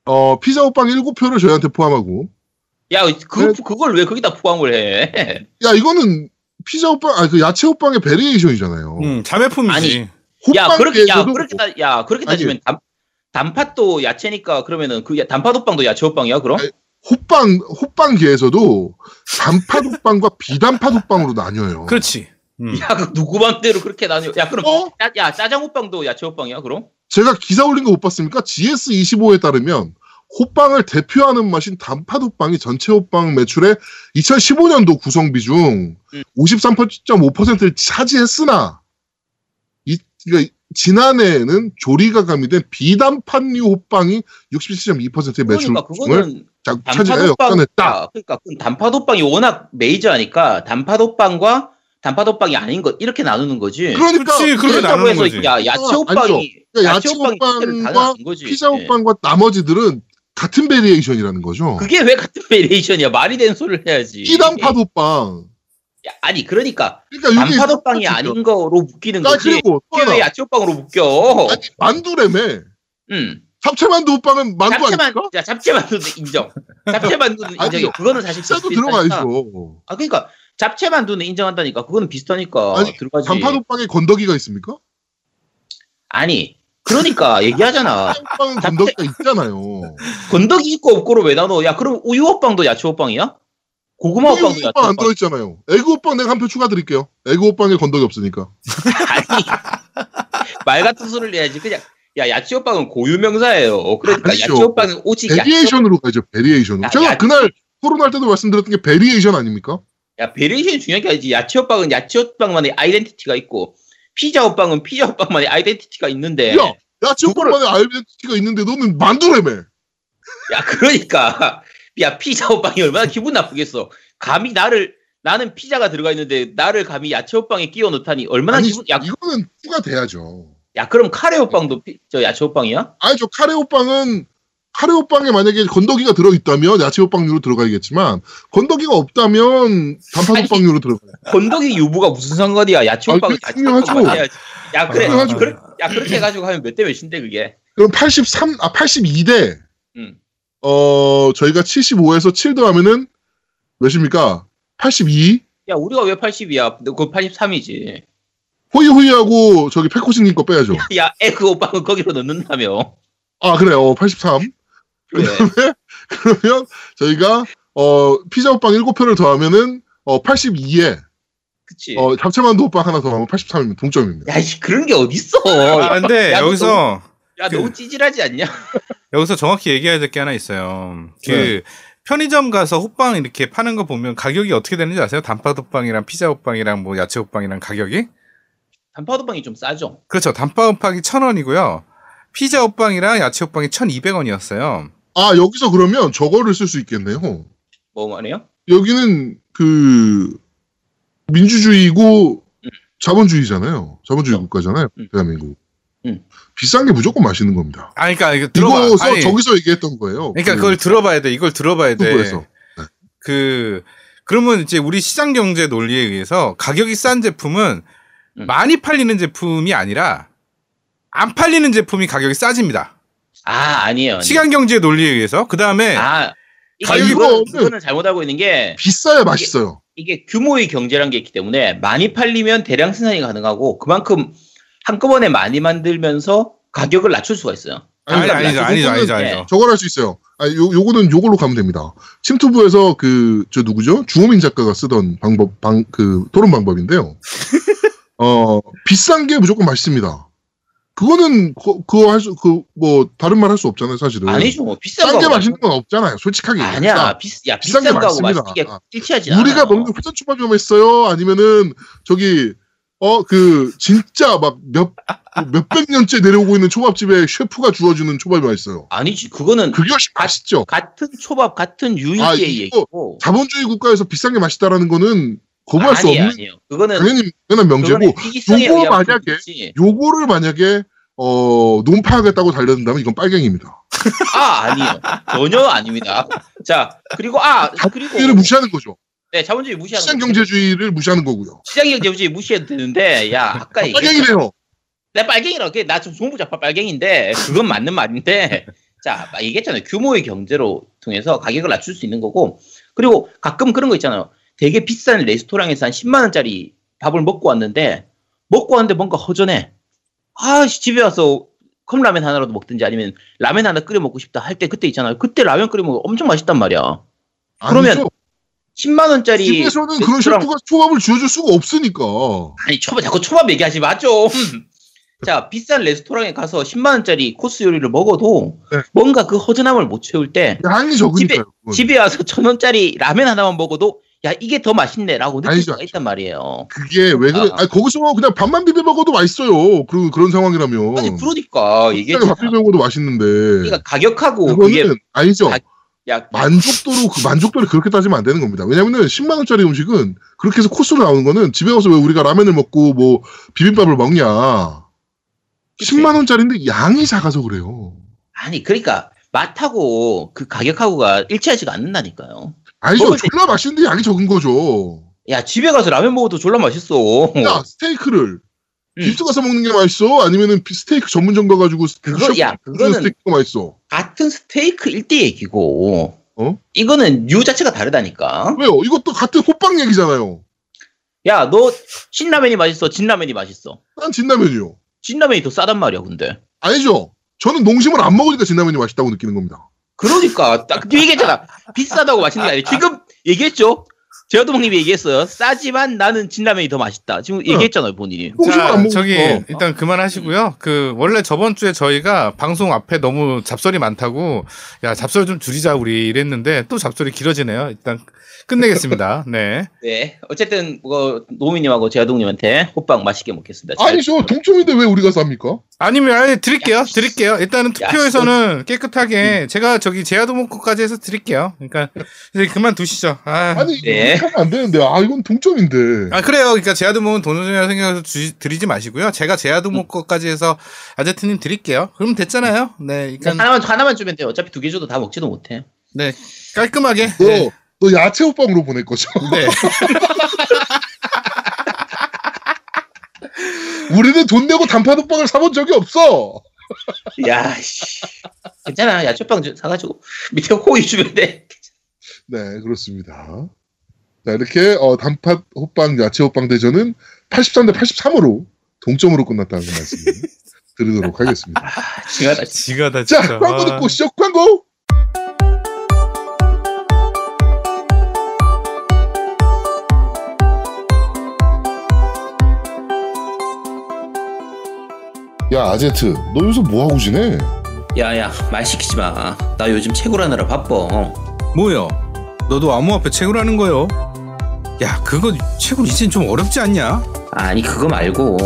어, 피자 호빵 7표를 저희한테 포함하고, 야, 그, 네. 그걸 왜 거기다 포함을 해? 야, 이거는 피자 호빵, 아, 그 야채 호빵의 variation이잖아요. 음, 자매품이지. 아니, 호빵 야, 그렇게, 야, 그렇게, 따, 야, 그렇게. 따지면 단, 단팥도 야채니까 그러면은 그 야- 단팥 호빵도 야채 호빵이야, 그럼? 아니, 호빵, 호빵계에서도 단팥 호빵과 비단팥 호빵으로 나뉘어요. 그렇지. 음. 야, 그 누구 맘대로 그렇게 나뉘어. 야, 그럼, 어? 짜, 야, 짜장 호빵도 야채 호빵이야, 그럼? 제가 기사 올린 거 못 봤습니까? GS25에 따르면 호빵을 대표하는 맛인 단팥 호빵이 전체 호빵 매출의 2015년도 구성비 중 음. 53.5%를 차지했으나 이, 그러니까 지난해에는 조리가 가미된 비단팥류 호빵이 67.2%의 매출 그러니까 그거는 자- 단팥 호빵, 역전했다. 야, 그러니까 그 단팥 호빵이 워낙 메이저하니까 단팥 호빵과 단팥 호빵이 아닌 것 이렇게 나누는 거지. 그러니까 그렇지, 그렇게 그렇다고 나누는 해서 거지. 야 야채 아, 호빵이. 그러니까 야채 호빵과. 피자 예. 호빵과 나머지들은 같은 variation이라는 거죠. 그게 왜 같은 variation이야? 말이 되는 소리를 해야지. 호빵. 야, 아니 그러니까 그러니까 호빵이 아닌 거로 묶이는 아, 거지. 그리고 또 그게 왜 하나. 야채 호빵으로 묶여? 아니, 만두래매. 응. 잡채만두 호빵은 만두 잡채만 아닙니까? 야 잡채만두는 인정. 잡채만두는 인정해. 그거는 사실 피자도 들어가. 있어. 아 그러니까 잡채만두는 인정한다니까. 그거는 비슷하니까 아니, 들어가지. 단팥 호빵에 건더기가 있습니까? 아니 그러니까 얘기하잖아. 호빵은 건더기가 있잖아요. 건더기 있고 없고로 왜 나눠? 야 그럼 우유 호빵도 야채 호빵이야? 고구마 호빵도 야채 호빵 안. 들어있잖아요. 에그 호빵 내가 한 표 추가 드릴게요. 에그 호빵에 건더기 없으니까. 아니 말 같은 소리를 해야지. 그냥 야 야채 호빵은 고유 명사예요. 그러니까 아니죠. 야채 호빵은 오직 야채 variation으로 가죠. variation으로. 야, 제가 야, 그날 토론할 때도 말씀드렸던 게 variation 아닙니까? 야, variation이 중요한 게 아니지. 야채 호빵은 야채 호빵만의 아이덴티티가 있고, 피자 호빵은 피자 호빵만의 아이덴티티가 있는데, 야, 야채 호빵만의 아이덴티티가 있는데 너는 만두래매. 야, 그러니까, 야, 피자 호빵이 얼마나 기분 나쁘겠어. 감히 나를, 나는 피자가 들어가 있는데, 나를 감히 야채 호빵에 끼워 넣다니, 얼마나 아니, 기분, 야, 이거는 추가돼야죠. 야, 그럼 카레 호빵도 피- 저 야채 호빵이야? 아니, 저 카레 호빵은 카레 호빵에 만약에 건더기가 들어있다면 야채 호빵류로 들어가야겠지만 건더기가 없다면 단팥 아니, 호빵류로 들어가요. 건더기 유부가 무슨 상관이야? 야채 아, 호빵은 야채. 호빵만 해야지. 야, 그래. 중요하죠. 그래, 야, 그렇게 해가지고 하면 몇 대 몇인데, 그게. 그럼 83, 아, 82대, 응. 어, 저희가 75에서 7 더하면은 몇입니까? 82? 야, 우리가 왜 80이야? 그거 83이지. 호이호이하고 저기 패코싱님 거 빼야죠. 야, 에그 호빵은 거기로 넣는다며. 아, 그래요. 83. 그래. 그러면 저희가, 어, 피자 호빵 7표를 더하면은, 어, 82에, 그치. 어, 잡채만두 호빵 하나 더하면 83이면 동점입니다. 야, 이 그런 게 어딨어. 아, 근데 야, 너 여기서 야, 그- 너무 찌질하지 않냐? 여기서 정확히 얘기해야 될 게 하나 있어요. 그 네. 편의점 가서 호빵 이렇게 파는 거 보면 가격이 어떻게 되는지 아세요? 단팥 호빵이랑 피자 호빵이랑 뭐 야채 호빵이랑 가격이? 단팥 호빵이 좀 싸죠. 그렇죠. 단팥 호빵이 1,000원이고요. 피자 호빵이랑 야채 호빵이 1,200원이었어요. 아, 여기서 그러면 저거를 쓸 수 있겠네요. 뭐 말이에요? 여기는 그 민주주의고 음. 자본주의잖아요. 자본주의 그렇죠. 국가잖아요. 음. 대한민국. 음. 비싼 게 무조건 맛있는 겁니다. 아, 그러니까 이거 들어봐. 이거 서 아니, 저기서 얘기했던 거예요. 그러니까 그 그걸 들어봐야 돼. 이걸 들어봐야 돼. 후보에서. 그 그러면 이제 우리 시장 경제 논리에 의해서 가격이 싼 제품은 음. 많이 팔리는 제품이 아니라 안 팔리는 제품이 가격이 싸집니다. 아, 아니에요. 시간 경제 논리에 의해서 그 다음에 아, 이게 아, 그거는, 이거는 그거는 잘못 알고 있는 게 비싸야 맛있어요. 이게 규모의 경제란 게 있기 때문에 많이 팔리면 대량 생산이 가능하고 그만큼 한꺼번에 많이 만들면서 가격을 낮출 수가 있어요. 아니, 아니, 아니죠, 아니죠, 아니죠, 아니죠. 네. 저걸 할 수 있어요. 아, 요, 요거는 요걸로 가면 됩니다. 침투부에서 그, 저 누구죠? 주호민 작가가 쓰던 방법, 방, 그, 토론 방법인데요. 어, 비싼 게 무조건 맛있습니다. 그거는, 그, 그거 할 수, 그, 뭐, 다른 말 할 수 없잖아요, 사실은. 아니죠. 뭐 비싼 싼게 거하고 맛있는 건 없잖아요, 솔직하게. 아니야. 얘기합시다. 비, 야, 비싼 비싼, 게 맛있습니다. 아. 우리가 먹는 회전 초밥이 맛있어요? 아니면은, 저기, 어, 그, 진짜 막 몇, 몇백 년째 내려오고 있는 초밥집에 셰프가 주어주는 초밥이 맛있어요. 아니지. 그거는 그게 훨씬 맛있죠. 같은 초밥, 같은 아, 유일의 이거 얘기고. 자본주의 국가에서 비싼 게 맛있다라는 거는 거부할 수 아니에요, 없는 아니에요. 그거는 당연히 명제고 그거는 희귀성에 요거 만약에-. 요거를 만약에 어 논파하겠다고 달려든다면 이건 빨갱입니다. 아, 아니에요. 전혀 아닙니다. 자, 그리고 아, 그리고 자본주의를 무시하는 거죠. 네, 자본주의 무시하는 시장. 경제주의를 무시하는 거고요. 시장 경제주의 무시해도 되는데 야, 아까 얘기했 빨갱이네요. 내나 지금 정부 좌파 빨갱인데 그건 맞는 말인데 자 얘기했잖아요 규모의 경제로 통해서 가격을 낮출 수 있는 거고 그리고 가끔 그런 거 있잖아요 되게 비싼 레스토랑에서 한 10만 원짜리 밥을 먹고 왔는데 먹고 왔는데 뭔가 허전해 아 씨, 집에 와서 컵라면 하나라도 먹든지 아니면 라면 하나 끓여 먹고 싶다 할 때 그때 있잖아요 그때 라면 끓여 먹으면 엄청 맛있단 말이야 그러면 아니죠. 10만 원짜리 집에서는 그런 셰프가 초밥을 지어줄 수가 없으니까. 아니 초밥 자꾸 초밥 얘기하지 마 좀. 자 비싼 레스토랑에 가서 10만 원짜리 코스 요리를 먹어도 네. 뭔가 그 허전함을 못 채울 때 양이 적으니까요. 그건. 집에 와서 천 원짜리 라면 하나만 먹어도 야 이게 더 맛있네라고 느낄 아니죠, 수가 있단 말이에요. 그게 왜 그래? 아. 아니, 거기서 그냥 밥만 비벼 먹어도 맛있어요. 그런 그런 상황이라면. 아니 그러니까 이게 밥 비벼 먹어도 맛있는데. 그러니까 가격하고 그게 아니죠. 가- 야 만족도로 그 만족도를 그렇게 따지면 안 되는 겁니다. 왜냐면은 10만 원짜리 음식은 그렇게 해서 코스로 나오는 거는 집에 와서 왜 우리가 라면을 먹고 뭐 비빔밥을 먹냐? 그치. 10만 원짜리인데 양이 작아서 그래요. 아니 그러니까 맛하고 그 가격하고가 일치하지가 않는다니까요. 아니죠. 먹을 때- 졸라 맛있는데 양이 적은 거죠. 야 집에 가서 라면 먹어도 졸라 맛있어. 야 스테이크를 음. 깁스 가서 먹는 게 맛있어? 아니면은 비- 스테이크 전문점 가가지고 그거- 셰프 야, 그거는- 스테이크가 맛있어. 같은 스테이크 1대 얘기고 어? 이거는 류 자체가 다르다니까. 왜요? 이것도 같은 호빵 얘기잖아요. 야, 너 신라면이 맛있어, 진라면이 맛있어. 난 진라면이요. 진라면이 더 싸단 말이야, 근데. 아니죠. 저는 농심을 안 먹으니까 진라면이 맛있다고 느끼는 겁니다. 그러니까 딱 얘기했잖아. 비싸다고 맛있는 게 아니라 지금 얘기했죠. 제아도목님이 얘기했어요. 싸지만 나는 진라면이 더 맛있다. 지금 얘기했잖아요, 본인이. 안 자. 저기 일단 그만하시고요. 그 원래 저번 주에 저희가 방송 앞에 너무 잡설이 많다고 야 잡설 좀 줄이자 우리 이랬는데 또 잡설이 길어지네요. 일단 끝내겠습니다. 네. 네. 어쨌든 뭐 노미님하고 제아동님한테 호빵 맛있게 먹겠습니다. 잘- 아니죠. 동점인데 왜 우리가 쌉니까? 아니면 아예 드릴게요. 드릴게요. 일단은 야, 투표에서는 깨끗하게 제가 저기 제아도목까지 해서 드릴게요. 그러니까 이제 그만 두시죠. 아. 아니 네. 안 되는데 아 이건 동점인데 아 그래요. 그러니까 제아도목은 돈을 생각해서 주, 드리지 마시고요. 제가 제아도목 거까지 해서 아제트님 드릴게요. 그럼 됐잖아요. 네, 네, 그러니까 하나만 하나만 주면 돼요. 어차피 두 개 줘도 다 먹지도 못해. 네 깔끔하게. 너, 네. 너 야채 호빵으로 보낼 거죠 네. 우리는 돈 내고 단팥 호빵을 사본 적이 없어 야, 씨. 괜찮아. 야채빵 주- 사가지고 밑에 호이 주면 돼. 네 그렇습니다 자 이렇게 어, 단팥 호빵 야채 호빵 대전은 83대 83으로 동점으로 끝났다는 말씀 드리도록 하겠습니다 아. 진짜. 지가다 자 진짜. 광고 와. 듣고 시죠 광고 야 아제트 너 요새 뭐하고 지내? 야야 말 시키지 마. 나 요즘 채굴하느라 바빠. 뭐요? 너도 암호 앞에 채굴하는 거요? 야 그거 채굴 이젠 좀 어렵지 않냐? 아니 그거 말고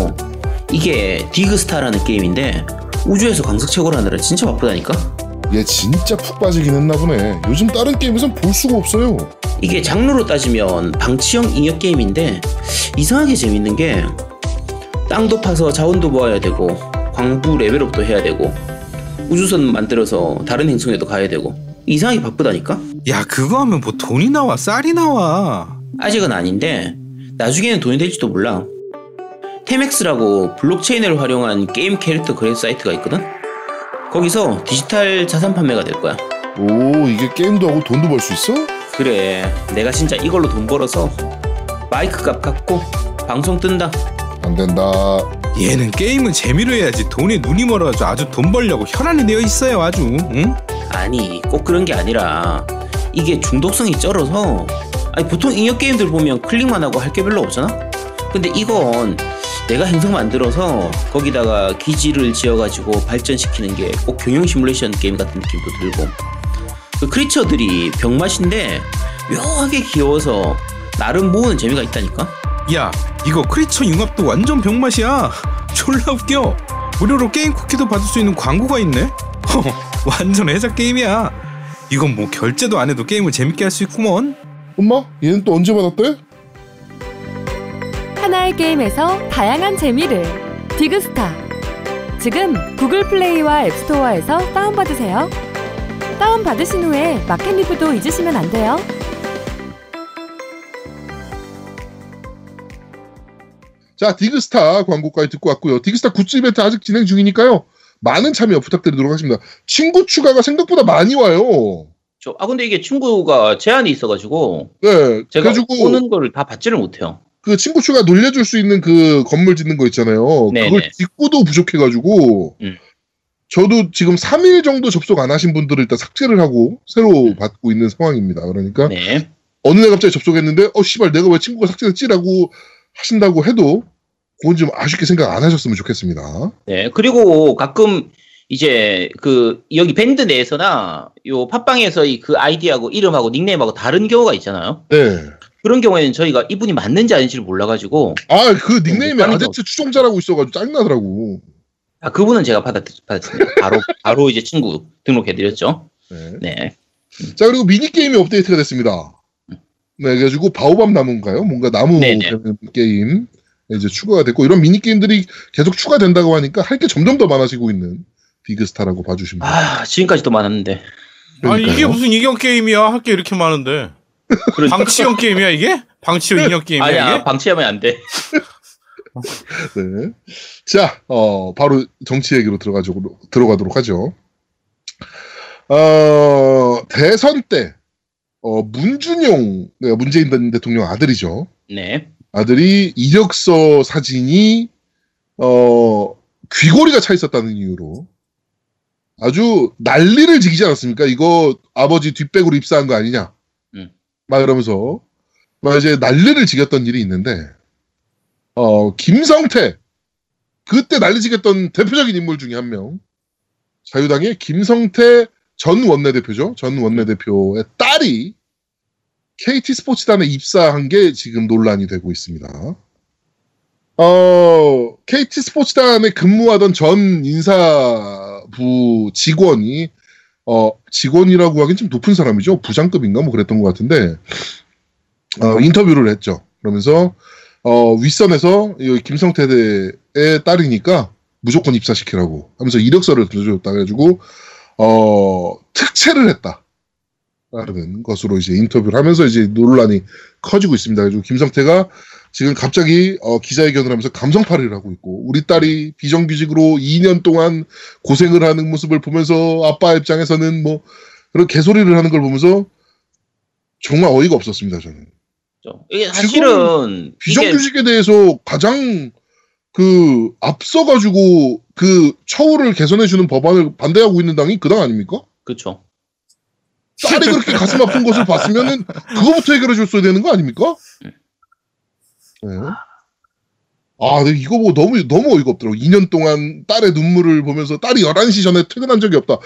이게 디그스타라는 게임인데 우주에서 광석 채굴하느라 진짜 바쁘다니까. 얘 진짜 푹 빠지긴 했나 보네 요즘 다른 게임에선 볼 수가 없어요 이게 장르로 따지면 방치형 인형 게임인데 이상하게 재밌는 게 땅도 파서 자원도 모아야 되고 광부 level up도 해야 되고 우주선 만들어서 다른 행성에도 가야 되고 이상하게 바쁘다니까. 야 그거 하면 뭐 돈이 나와 쌀이 나와. 아직은 아닌데 나중에는 돈이 될지도 몰라. 테맥스라고 블록체인을 활용한 게임 캐릭터 거래 사이트가 있거든. 거기서 디지털 자산 판매가 될 거야. 오 이게 게임도 하고 돈도 벌 수 있어? 그래 내가 진짜 이걸로 돈 벌어서 마이크 값 갚고 방송 뜬다 안 된다. 얘는 게임은 재미로 해야지 돈에 눈이 멀어가지고 아주 돈 벌려고 혈안이 되어 있어요 아주. 응? 아니 꼭 그런 게 아니라 이게 중독성이 쩔어서 아니 보통 인형 게임들 보면 클릭만 하고 할 게 별로 없잖아? 근데 이건 내가 행성 만들어서 거기다가 기지를 지어가지고 발전시키는 게 꼭 경영 시뮬레이션 게임 같은 느낌도 들고. 그 크리처들이 병맛인데 묘하게 귀여워서 나름 모으는 재미가 있다니까? 야 이거 크리처 융합도 완전 병맛이야. 졸라 웃겨. 무료로 게임 쿠키도 받을 수 있는 광고가 있네? 허, 완전 해자 게임이야. 이건 뭐 결제도 안 해도 게임을 재밌게 할 수 있구먼. 엄마 얘는 또 언제 받았대? 하나의 게임에서 다양한 재미를. 디그스타. 지금 Google Play와 App Store에서 다운받으세요. 다운받으신 후에 마켓 리뷰도 잊으시면 안 돼요 자 Dig Star 광고까지 듣고 왔고요. Dig Star 굿즈 이벤트 아직 진행 중이니까요. 많은 참여 부탁드리도록 하겠습니다. 친구 추가가 생각보다 많이 와요. 저, 아 근데 이게 친구가 제한이 있어가지고 네, 제가 그래가지고 오는 거를 다 받지를 못해요 그 친구 추가 놀려줄 수 있는 그 건물 짓는 거 있잖아요. 네네. 그걸 짓고도 부족해가지고 음. 저도 지금 3일 정도 접속 안 하신 분들을 일단 삭제를 하고 새로 음. 받고 있는 상황입니다. 그러니까 네 어느 날 갑자기 접속했는데 어 씨발 내가 왜 친구가 삭제했지라고 하신다고 해도 그건 좀 아쉽게 생각 안 하셨으면 좋겠습니다. 네, 그리고 가끔 이제 그 여기 밴드 내에서나 요 팟빵에서 이 그 아이디하고 이름하고 닉네임하고 다른 경우가 있잖아요. 네. 그런 경우에는 저희가 이분이 맞는지 아닌지를 몰라가지고 아 그 닉네임이 아제트 추종자라고 있어가지고 짜증나더라고. 아 그분은 제가 받았, 받았습니다. 바로 바로 이제 친구 등록해드렸죠. 네. 네, 자 그리고 미니 게임이 업데이트가 됐습니다. 네, 그래가지고 바오밤 나무인가요? 뭔가 나무 네네. 되는 게임 이제 추가가 됐고 이런 미니 게임들이 계속 추가된다고 하니까 할 게 점점 더 많아지고 있는 비그스타라고 봐주시면. 아 지금까지도 많았는데 아니 이게 그러니까요. 무슨 인형 게임이야 할 게 이렇게 많은데 그러니까. 방치형 게임이야 이게? 방치형 인형 게임이야 아니야 이게? 방치하면 안 돼. 네. 자, 어, 바로 정치 얘기로 들어가도록, 들어가도록 하죠. 어, 대선 때, 어, 문준용, 네, 문재인 대통령 아들이죠. 네, 아들이 이력서 사진이, 어, 귀걸이가 차 있었다는 이유로 아주 난리를 지기지 않았습니까? 이거 아버지 뒷백으로 입사한 거 아니냐? 음. 막 이러면서, 막 이제 난리를 지겼던 일이 있는데, 어, 김성태. 그때 난리 지겼던 대표적인 인물 중에 한 명. 자유당의 김성태 전 원내대표죠. 전 원내대표의 딸이 KT 스포츠단에 입사한 게 지금 논란이 되고 있습니다. 어, KT 스포츠단에 근무하던 전 인사부 직원이, 어, 직원이라고 하긴 좀 높은 사람이죠. 부장급인가 뭐 그랬던 것 같은데, 어, 인터뷰를 했죠. 그러면서, 어, 윗선에서 이 김성태의 딸이니까 무조건 입사시키라고 하면서 이력서를 들려줬다 해가지고, 어, 특채를 했다. 라는 것으로 이제 인터뷰를 하면서 이제 논란이 커지고 있습니다. 그래서 김성태가 지금 갑자기 어, 기자회견을 하면서 감성팔이를 하고 있고 우리 딸이 비정규직으로 2년 동안 고생을 하는 모습을 보면서 아빠 입장에서는 뭐 그런 개소리를 하는 걸 보면서 정말 어이가 없었습니다. 저는 저- 이게 사실은 이게 비정규직에 대해서 가장 그 앞서가지고 그 처우를 개선해주는 법안을 반대하고 있는 당이 그 당 아닙니까? 그렇죠. 딸이 그렇게 가슴 아픈 것을 봤으면은 그거부터 해결해 줬어야 되는 거 아닙니까? 네. 아, 근데 이거 보고 너무 너무 어이가 없더라고. 2년 동안 딸의 눈물을 보면서 딸이 11시 전에 퇴근한 적이 없다.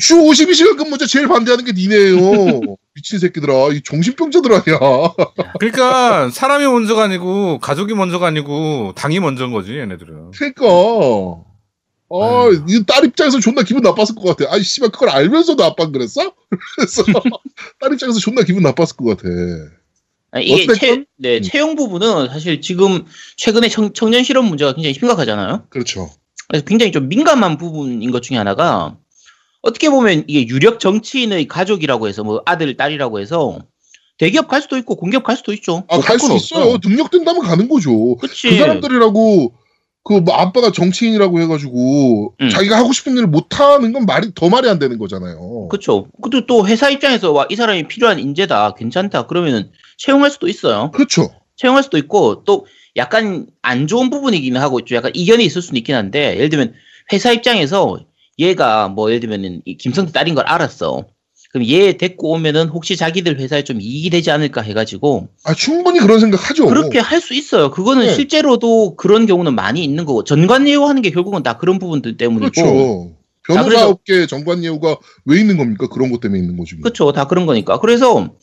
주 52시간 근무제 제일 반대하는 게 니네예요. 미친 새끼들아. 이 정신병자들 아니야. 그러니까 사람이 먼저가 아니고 가족이 먼저가 아니고 당이 먼저인 거지 얘네들은. 그러니까. 아, 이딸 입장에서 존나 기분 나빴을 것 같아. 아이, 씨발, 그걸 알면서도 아빠는 그랬어? 그래서, 딸 입장에서 존나 기분 나빴을 것 같아. 아니, 이게 채, 네, 음. 채용 부분은 사실 지금 최근에 청, 청년 실업 문제가 굉장히 심각하잖아요. 그렇죠. 그래서 굉장히 좀 민감한 부분인 것 중에 하나가 어떻게 보면 이게 유력 정치인의 가족이라고 해서 뭐 아들, 딸이라고 해서 대기업 갈 수도 있고 공기업 갈 수도 있죠. 아, 갈 수 있어요. 능력 된다면 가는 거죠. 그치. 그 사람들이라고 그 뭐 아빠가 정치인이라고 해가지고 음. 자기가 하고 싶은 일을 못하는 건 말이 더 말이 안 되는 거잖아요. 그렇죠. 그것도 또 회사 입장에서 와 이 사람이 필요한 인재다, 괜찮다. 그러면은 채용할 수도 있어요. 그렇죠. 채용할 수도 있고 또 약간 안 좋은 부분이기는 하고 있죠. 약간 이견이 있을 수는 있긴 한데 예를 들면 회사 입장에서 얘가 뭐 예를 들면은 이 김성태 딸인 걸 알았어. 그럼 얘 데리고 오면은 혹시 자기들 회사에 좀 이익이 되지 않을까 해가지고 아 충분히 그런 생각하죠. 그렇게 할 수 있어요. 그거는 네. 실제로도 그런 경우는 많이 있는 거고 전관 예우 하는 게 결국은 다 그런 부분들 때문이고 그렇죠. 아, 그래서- 변호사업계 정관예우가 왜 있는 겁니까? 그런 것 때문에 있는 거지. 뭐. 그렇죠. 다 그런 거니까. 그래서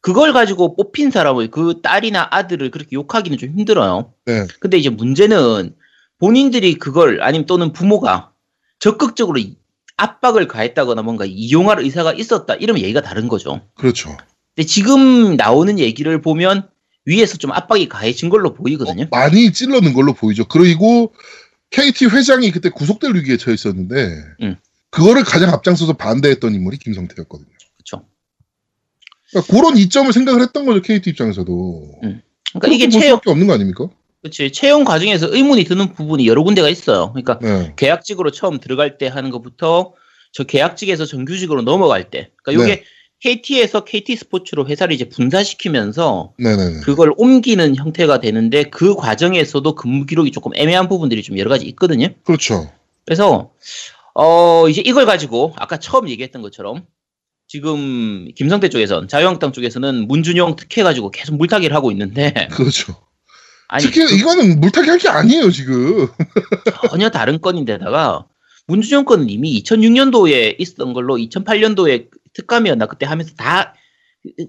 그걸 가지고 뽑힌 사람을 그 딸이나 아들을 그렇게 욕하기는 좀 힘들어요. 네. 근데 이제 문제는 본인들이 그걸 아니면 또는 부모가 적극적으로 이- 압박을 가했다거나 뭔가 이용할 의사가 있었다 이러면 얘기가 다른 거죠. 그렇죠. 근데 지금 나오는 얘기를 보면 위에서 좀 압박이 가해진 걸로 보이거든요. 어, 많이 찔러는 걸로 보이죠. 그리고 KT 회장이 그때 구속될 위기에 처해 있었는데 음. 그거를 가장 앞장서서 반대했던 인물이 김성태였거든요. 그렇죠. 그러니까 그런 이점을 생각을 했던 거죠. KT 입장에서도. 음. 그러니까 이게 볼 채용, 수밖에 없는 거 아닙니까? 그치 채용 과정에서 의문이 드는 부분이 여러 군데가 있어요. 그러니까 네. 계약직으로 처음 들어갈 때 하는 것부터 저 계약직에서 정규직으로 넘어갈 때. 그러니까 네. 이게 KT에서 KT 스포츠로 회사를 이제 분사시키면서 네네네. 그걸 옮기는 형태가 되는데 그 과정에서도 근무 기록이 조금 애매한 부분들이 좀 여러 가지 있거든요. 그렇죠. 그래서 어 이제 이걸 가지고 아까 처음 얘기했던 것처럼 지금 김성태 쪽에선 자유한국당 쪽에서는 문준용 특혜 가지고 계속 물타기를 하고 있는데 그렇죠. 아니 특히 그 이거는 물타기 할 게 아니에요, 지금. 전혀 다른 건인데다가 문준용 건은 이미 2006년도에 있었던 걸로 2008년도에 특감이었나 그때 하면서 다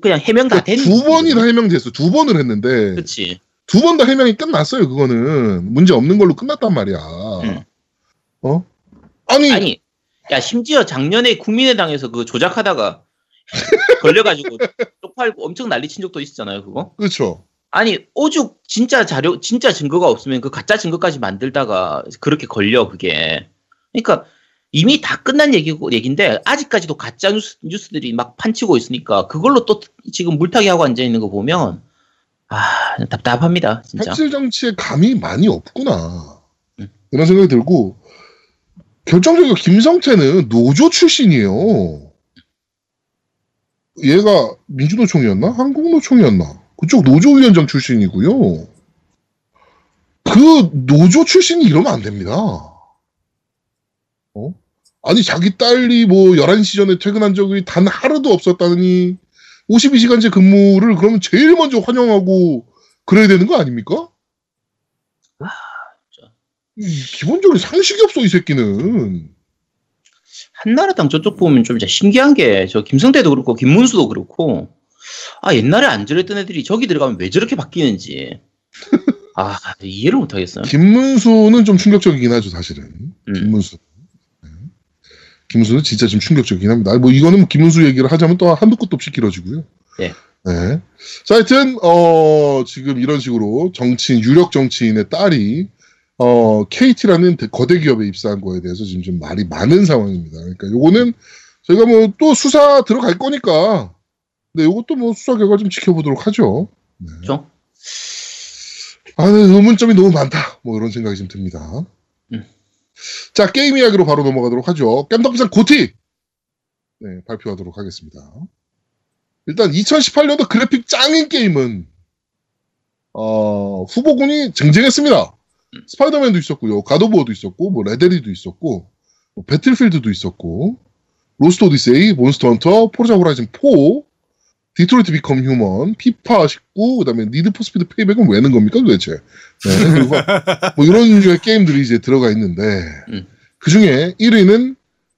그냥 해명 다 된. 두 번이나 해명됐어. 두 번을 했는데 그렇지. 두 번 다 해명이 끝났어요. 그거는 문제 없는 걸로 끝났단 말이야. 음. 어? 아니, 아니, 야 심지어 작년에 국민의당에서 그 조작하다가 걸려가지고 쪽팔고 엄청 난리친 적도 있었잖아요. 그거. 그렇죠. 아니 오죽 진짜 자료, 진짜 증거가 없으면 그 가짜 증거까지 만들다가 그렇게 걸려 그게. 그러니까 이미 다 끝난 얘기고 얘긴데 아직까지도 가짜 뉴스, 뉴스들이 막 판치고 있으니까 그걸로 또 지금 물타기 하고 앉아 있는 거 보면 아 답답합니다 진짜. 현실 정치에 감이 많이 없구나. 음. 이런 생각이 들고 결정적으로 김성태는 노조 출신이에요. 얘가 민주노총이었나? 한국노총이었나? 그쪽 노조위원장 출신이고요. 그 노조 출신이 이러면 안 됩니다. 어? 아니 자기 딸이 뭐 11시 전에 퇴근한 적이 단 하루도 없었다니 52시간제 근무를 그러면 제일 먼저 환영하고 그래야 되는 거 아닙니까? 아, 진짜. 기본적으로 상식이 없어 이 새끼는. 한나라당 저쪽 보면 좀 진짜 신기한 게 저 김성태도 그렇고 김문수도 그렇고 아 옛날에 안 저랬던 애들이 저기 들어가면 왜 저렇게 바뀌는지 아 이해를 못하겠어요. 김문수는 좀 충격적이긴 하죠 사실은. 음. 김문수. 네. 김문수는 진짜 좀 충격적이긴 합니다. 뭐 이거는 김문수 얘기를 하자면 또 한두 끝도 없이 길어지고요. 네. 네. 자, 하여튼 어 지금 이런 식으로 정치인 유력 정치인의 딸이 어 KT라는 거대 기업에 입사한 거에 대해서 지금 좀 말이 많은 상황입니다. 그러니까 요거는 저희가 뭐 또 수사 들어갈 거니까 네, 요것도 뭐 수사 결과 좀 지켜보도록 하죠. 네. 그렇죠? 아, 네, 의문점이 너무 많다. 뭐 이런 생각이 좀 듭니다. 음. 자, 게임 이야기로 바로 넘어가도록 하죠. 겜덕비상 GOTY! 네, 발표하도록 하겠습니다. 일단 2018년도 그래픽 짱인 게임은 어, 후보군이 쟁쟁했습니다. 음. Spider-Man도 있었고요. God of War도 있었고, 뭐 레데리도 있었고, 뭐 Battlefield도 있었고, Lost Odyssey, Monster Hunter, Forza Horizon 4, Detroit Become Human, FIFA 19, 그 다음에 Need for Speed Payback은 왜는 겁니까 도대체? 네, 그리고 뭐 이런 류의 게임들이 이제 들어가 있는데, 음. 그 중에 1위는,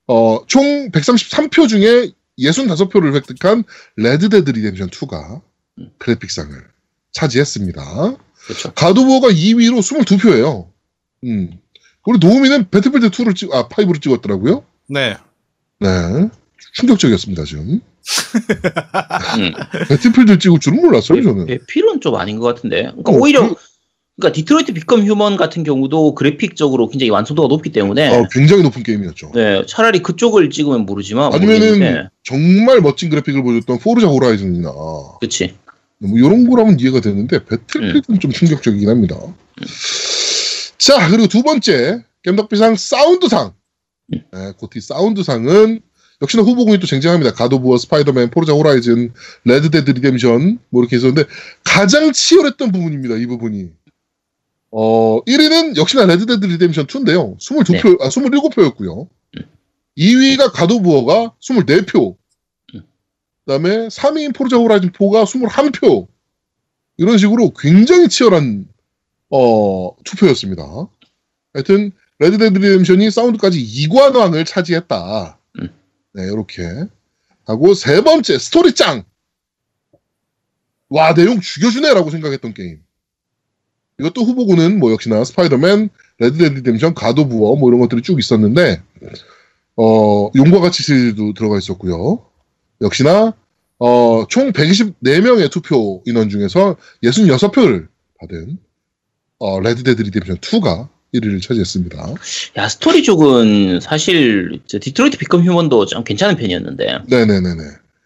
어, 총 133표 중에 65표를 획득한 Red Dead Redemption 2가 음. 그래픽상을 차지했습니다. 그렇죠. God of War가 2위로 22표예요. 음. 우리 노우미는 Battlefield 2를 찍, 아, 5를 찍었더라고요. 네. 네. 충격적이었습니다, 지금. 음. Battlefield 찍을 줄은 몰랐어요, 저는. 배필은 좀 아닌 것 같은데. 그러니까 어, 오히려 그- 그러니까 Detroit Become Human 같은 경우도 그래픽적으로 굉장히 완성도가 높기 때문에 어, 굉장히 높은 게임이었죠. 네, 차라리 그쪽을 찍으면 모르지만 아니면은 모르겠는데. 정말 멋진 그래픽을 보여줬던 Forza Horizon이나 그치. 뭐 이런 거라면 이해가 되는데 Battlefield는 좀 충격적이긴 합니다. 자, 그리고 두 번째, 겜덕비상 사운드상. 네, GOTY 사운드상은 역시나 후보군이 또 쟁쟁합니다. God of War, Spider-Man, Forza Horizon, Red Dead Redemption, 뭐 이렇게 있었는데, 가장 치열했던 부분입니다, 이 부분이. 어, 1위는 역시나 Red Dead Redemption 2인데요. 22표, 아, 27표였고요. 2위가 God of War가 24표. 그 다음에 3위인 Forza Horizon 4가 21표. 이런 식으로 굉장히 치열한, 어, 투표였습니다. 하여튼, Red Dead Redemption이 사운드까지 2관왕을 차지했다. 음. 네, 이렇게. 하고, 세 번째, 스토리 짱! 와, 내용 죽여주네라고 생각했던 게임. 이것도 후보군은 뭐 역시나 Spider-Man, Red Dead Redemption, God of War 뭐 이런 것들이 쭉 있었는데, 어, 용과 같이 시리즈도 들어가 있었고요. 역시나, 어, 총 124명의 투표 인원 중에서 66표를 받은, 어, Red Dead Redemption 2가 1위를 차지했습니다. 야 스토리 쪽은 사실 저 Detroit Become Human도 좀 괜찮은 편이었는데 네네네네.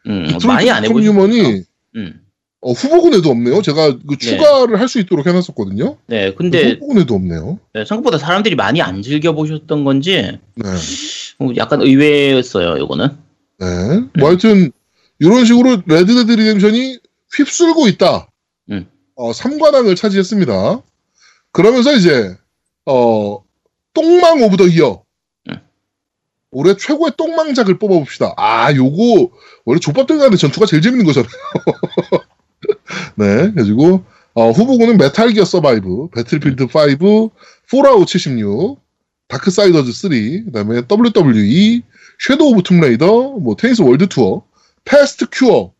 음, 많이 안 해보셨 Human이 음. 어, 후보군에도 없네요. 제가 그 추가를 할수 있도록 해놨었거든요. 네, 근데 후보군에도 없네요. 네, 생각보다 사람들이 많이 안 즐겨 보셨던 건지 네. 어, 약간 의외였어요. 이거는. 네. 뭐 하여튼 이런 식으로 Red Dead Redemption이 휩쓸고 있다. 음. 어, 3관왕을 차지했습니다. 그러면서 이제 어, 똥망 of the year. 음. 올해 최고의 똥망작을 뽑아봅시다. 아, 요거 원래 족밥들 가는데 전투가 제일 재밌는 거잖아요. 네, 그래가지고 어, 후보군은 Metal Gear Survive, Battlefield 5, Fallout 76, 다크사이더즈 3, 그 다음에 WWE, 섀도우 오브 툼레이더, 뭐 테니스 월드 투어, 패스트 큐어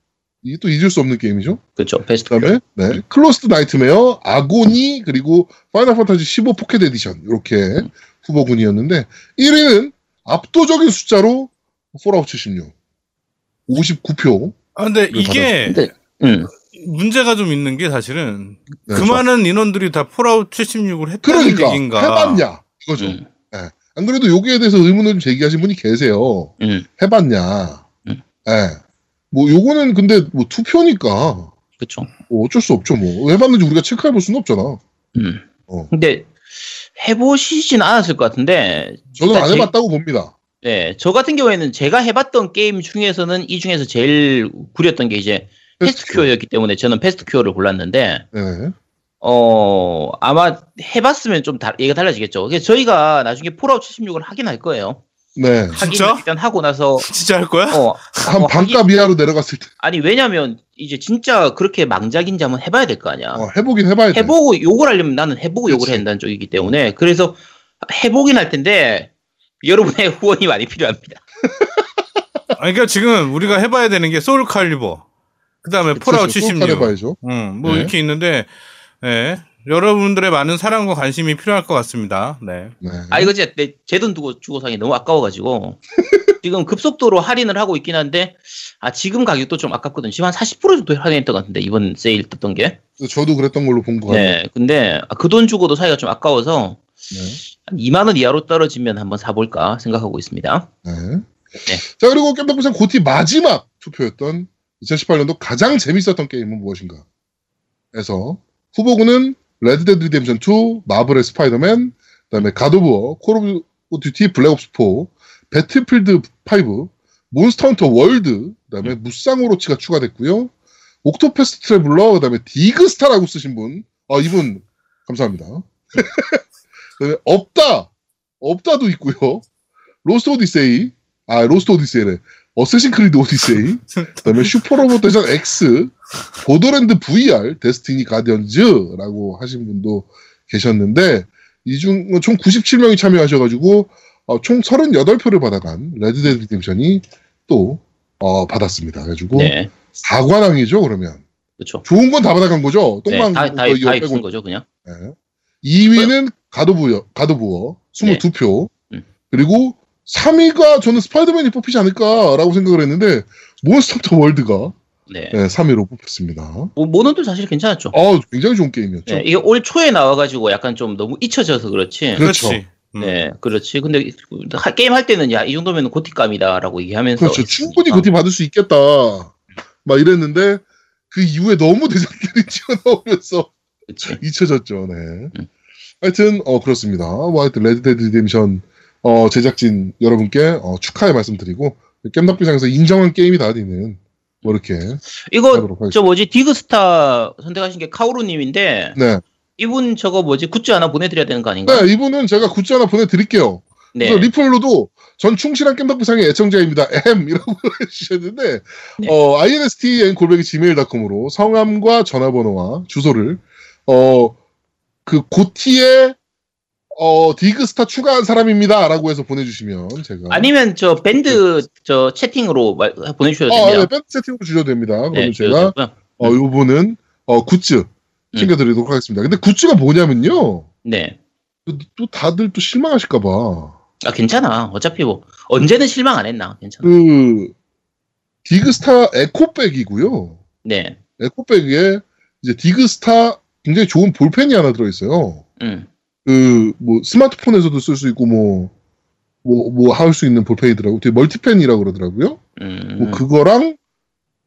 이게 또 잊을 수 없는 게임이죠. 그렇죠. 베스트. 그다음에 네, 클로스드 나이트메어, 아고니 그리고 파이널 판타지 15 포켓 에디션 이렇게 후보군이었는데 1위는 압도적인 숫자로 폴아웃 76, 59표. 아, 근데 이게 근데 음. 문제가 좀 있는 게 사실은 네, 그 많은 인원들이 다 폴아웃 76을 했다는 그러니까 얘기인가? 해봤냐 이거죠. 음. 안 그래도 여기에 대해서 의문을 좀 제기하신 분이 계세요. 음. 해봤냐? 음. 예. 뭐 요거는 근데 뭐 투표니까 그렇죠. 뭐 어쩔 수 없죠. 뭐 해봤는지 우리가 체크해 볼 수는 없잖아. 음. 어. 근데 해보시진 않았을 것 같은데. 저는 안 제- 해봤다고 봅니다. 네, 저 같은 경우에는 제가 해봤던 게임 중에서는 이 중에서 제일 구렸던 게 이제 패스트 큐어였기 때문에 저는 패스트 큐어를 골랐는데, 네. 어, 아마 해봤으면 좀 다, 얘기가 달라지겠죠. 저희가 나중에 폴아웃 76을 하긴 할 거예요. 네. 하긴 진짜? 일단 하고 나서, 진짜 할 거야? 어, 한 어, 반값 이하로 내려갔을 때 아니, 왜냐면 이제 진짜 그렇게 망작인지 한번 해봐야 될 거 아니야. 어, 해보긴 해봐야 돼. 해보고 욕을 하려면 나는 해보고 욕을. 해야 한다는 쪽이기 때문에 그래서 해보긴 할 텐데 여러분의 후원이 많이 필요합니다. 아니, 그러니까 지금 우리가 해봐야 되는 게 소울 칼리버, 그 다음에 폴아웃 76, 해봐야죠. 음, 뭐 네. 이렇게 있는데, 예. 여러분들의 많은 사랑과 관심이 필요할 것 같습니다. 네. 네. 아 이거 진짜 제돈 두고 주고 사기 너무 아까워가지고 지금 급속도로 할인을 하고 있긴 한데 아 지금 가격도 좀 아깝거든요. 지금 한 40% 정도 할인했던 것 같은데 이번 세일 떴던 게. 저도 그랬던 걸로 본 거 같네요. 네. 근데 그돈 주고도 사기가 좀 아까워서 네. 한 2만 원 이하로 떨어지면 한번 사볼까 생각하고 있습니다. 네. 네. 자 그리고 겜덕비상 GOTY 마지막 투표였던 2018년도 가장 재밌었던 게임은 무엇인가? 에서 후보군은 레드데드 리뎀션 2, 마블의 스파이더맨, 그다음에 갓 오브 워, 콜 오브 듀티 블랙옵스 4, 배틀필드 5, 몬스터 헌터 월드, 그다음에 무쌍 오로치가 추가됐고요. 옥토패스 트래블러, 그다음에 디그스타라고 쓰신 분, 아 이분 감사합니다. 그다음에 없다, 없다도 있고요. 로스트 오디세이, 아 로스트 오디세이래. 어쌔신 크리드 오디세이, 그다음에 슈퍼로봇 대전 X, 보더랜드 VR, 데스티니 가디언즈라고 하신 분도 계셨는데 이중 총 97명이 참여하셔가지고 어, 총 38표를 받아간 레드데드 리뎀션이 또 어, 받았습니다. 그래가지고 네. 4관왕이죠 그러면 그렇죠. 좋은 건 다 받아간 거죠. 네, 똥망 다, 다, 다. 입쓴 거죠, 그냥. 네. 2위는 가도부어, 가도부어 22표. 음. 그리고 3위가 저는 스파이더맨이 뽑히지 않을까라고 생각을 했는데 몬스터 월드가 네. 네, 3위로 뽑혔습니다. 뭐, 모넌도 사실 괜찮았죠. 어, 굉장히 좋은 게임이었죠. 네, 이게 올 초에 나와가지고 약간 좀 너무 잊혀져서 그렇지. 그렇죠. 그렇지. 음. 네, 그렇지. 근데 하- 게임 할 때는 야, 이 정도면 고티감이다라고 얘기하면서. 그렇죠. 충분히 아, GOTY 받을 수 있겠다. 막 이랬는데 그 이후에 너무 대장들이 튀어나오면서. 잊혀졌죠. 네. 하여튼 어 그렇습니다. 뭐 하여튼 레드 데드 리뎀션 어 제작진 여러분께 어, 축하의 말씀드리고 겜덕비상에서 인정한 게임이 다 되는 뭐 이렇게 이거. 저 뭐지 디그스타 선택하신 게 카오루님인데 네. 이분 저거 뭐지 굿즈 하나 보내드려야 되는 거 아닌가? 네, 이분은 제가 굿즈 하나 보내드릴게요. 네. 리플로도 전 충실한 겜덕비상의 애청자입니다. M 이라고 해주셨는데 네. 어, instn 골뱅이 gmail.com으로 성함과 전화번호와 주소를 어, 그 GOTY에 어, 디그스타 추가한 사람입니다라고 해서 보내주시면 제가 아니면 저 밴드 저 채팅으로 말- 보내주셔도 아, 네, 됩니다. 밴드 채팅으로 주셔도 됩니다. 그러면 네, 제가. 어, 요분은 어, 굿즈 챙겨드리도록 하겠습니다. 근데 굿즈가 뭐냐면요. 네. 또, 또 다들 또 실망하실까봐 아 괜찮아. 어차피 뭐 언제는 실망 안 했나. 괜찮아. 그 디그스타 에코백이고요. 네. 에코백에 이제 디그스타 굉장히 좋은 볼펜이 하나 들어있어요. 음. 그 뭐 스마트폰에서도 쓸 수 있고 뭐 뭐 뭐 할 수 있는 볼펜이더라고. 되게 멀티펜이라고 그러더라고요. 음. 뭐 그거랑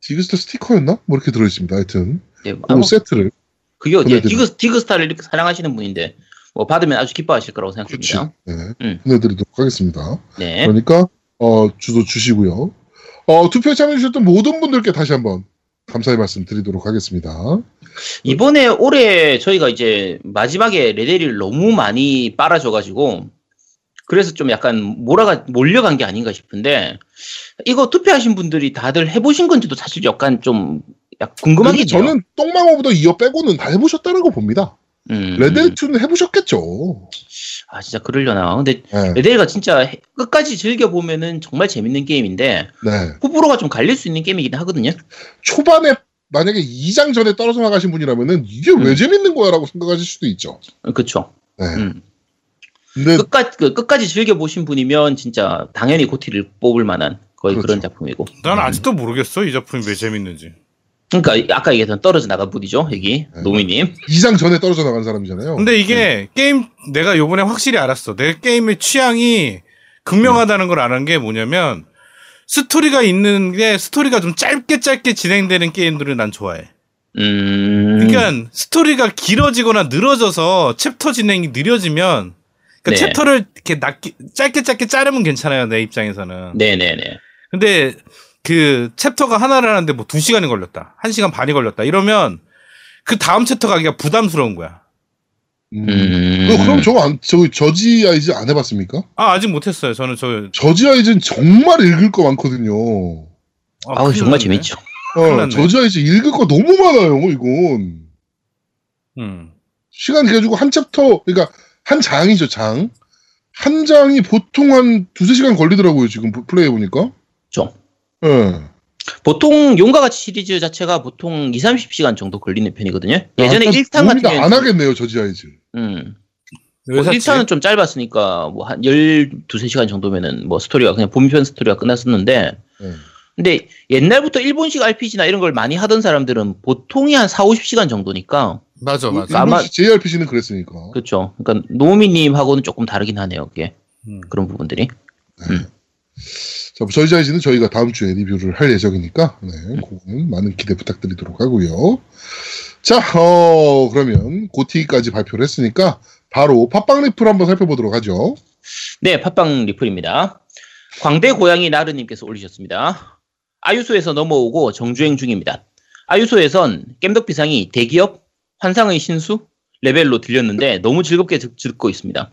디그스타 스티커였나? 뭐 이렇게 들어있습니다. 하여튼 네, 그 세트를 그게 어디야? 디그 디그스타를 이렇게 사랑하시는 분인데 뭐 받으면 아주 기뻐하실 거라고 생각합니다. 그렇죠. 네, 음. 보내드리도록 하겠습니다. 네. 그러니까 어, 주소 주시고요. 어, 투표에 참여해주셨던 모든 분들께 다시 한번 감사의 말씀 드리도록 하겠습니다. 이번에 올해 저희가 이제 마지막에 레데리를 너무 많이 빨아줘가지고 그래서 좀 약간 몰아가 몰려간 게 아닌가 싶은데 이거 투표하신 분들이 다들 해보신 건지도 사실 약간 좀 약- 궁금하긴 해요. 저는 똥망어보다 이어 빼고는 다 해보셨다라고 봅니다. 음, 레드투는 해보셨겠죠. 아 진짜 그러려나. 근데 네. 레데리가 진짜 해- 끝까지 즐겨 보면은 정말 재밌는 게임인데 네. 호불호가 좀 갈릴 수 있는 게임이긴 하거든요. 초반에 만약에 2장 전에 떨어져 나가신 분이라면은 이게 왜 음. 재밌는 거야라고 생각하실 수도 있죠. 그렇죠. 네. 음. 근데 끝까지 그 끝까지 즐겨 보신 분이면 진짜 당연히 고티를 뽑을 만한 거의 그런 그렇죠. 작품이고. 난 음. 아직도 모르겠어 이 작품이 왜 재밌는지. 그러니까 아까 얘기했던 떨어져 나간 분이죠 여기 네. 노미님. 2장 전에 떨어져 나간 사람이잖아요. 근데 이게 게임 내가 요번에 확실히 알았어. 내 게임의 취향이 극명하다는 걸 아는 게 뭐냐면 스토리가 있는 게 스토리가 좀 짧게 짧게 진행되는 게임들을 난 좋아해. 음. 그러니까 스토리가 길어지거나 늘어져서 챕터 진행이 느려지면 그러니까 네. 챕터를 이렇게 낮게 짧게 짧게 자르면 괜찮아요 내 입장에서는. 네네네. 근데 그 챕터가 하나를 하는데 뭐 두 시간이 걸렸다, 한 시간 반이 걸렸다 이러면 그 다음 챕터 가기가 부담스러운 거야. 음. 음. 어, 그럼 저거 안, 저 저지 아이즈 안 해봤습니까? 아 아직 못했어요. 저는 저 저지 아이즈는 정말 읽을 거 많거든요. 아, 큰일 정말. 재밌죠. 어. 저지 아이즈 읽을 거 너무 많아요. 이건 음. 시간 돼가지고 한 챕터, 그러니까 한 장이죠 장. 한 장이 보통 한 두세 시간 걸리더라고요 지금 플레이 해 보니까. 좀. 예. 보통 용과 같이 시리즈 자체가 보통 2, 30시간 정도 걸리는 편이거든요. 예전에 약간 1탄 같은 경우는 안 하겠네요 저지 아이즈. 음. 왜뭐 샀지? 1탄은 좀 짧았으니까 뭐 한 12, 3시간 정도면은 뭐 스토리가 그냥 본편 스토리가 끝났었는데 예. 근데 옛날부터 일본식 RPG나 이런 걸 많이 하던 사람들은 보통이 한 4, 50시간 정도니까 맞아 맞아. 아마- 일본식 JRPG는 그랬으니까. 그렇죠. 그러니까 노미님하고는 조금 다르긴 하네요. 그게 음. 그런 부분들이. 자, 뭐 저지 아이즈는 저희가 다음 주에 리뷰를 할 예정이니까, 네, 그거는 많은 기대 부탁드리도록 하고요. 자, 어, 그러면 고티까지 발표를 했으니까 바로 팟빵 리플 한번 살펴보도록 하죠. 네, 팟빵 리플입니다. 광대 고양이 나르님께서 올리셨습니다. 아유소에서 넘어오고 정주행 중입니다. 아유소에선 겜덕 비상이 대기업 환상의 신수 레벨로 들렸는데 너무 즐겁게 듣- 듣고 있습니다.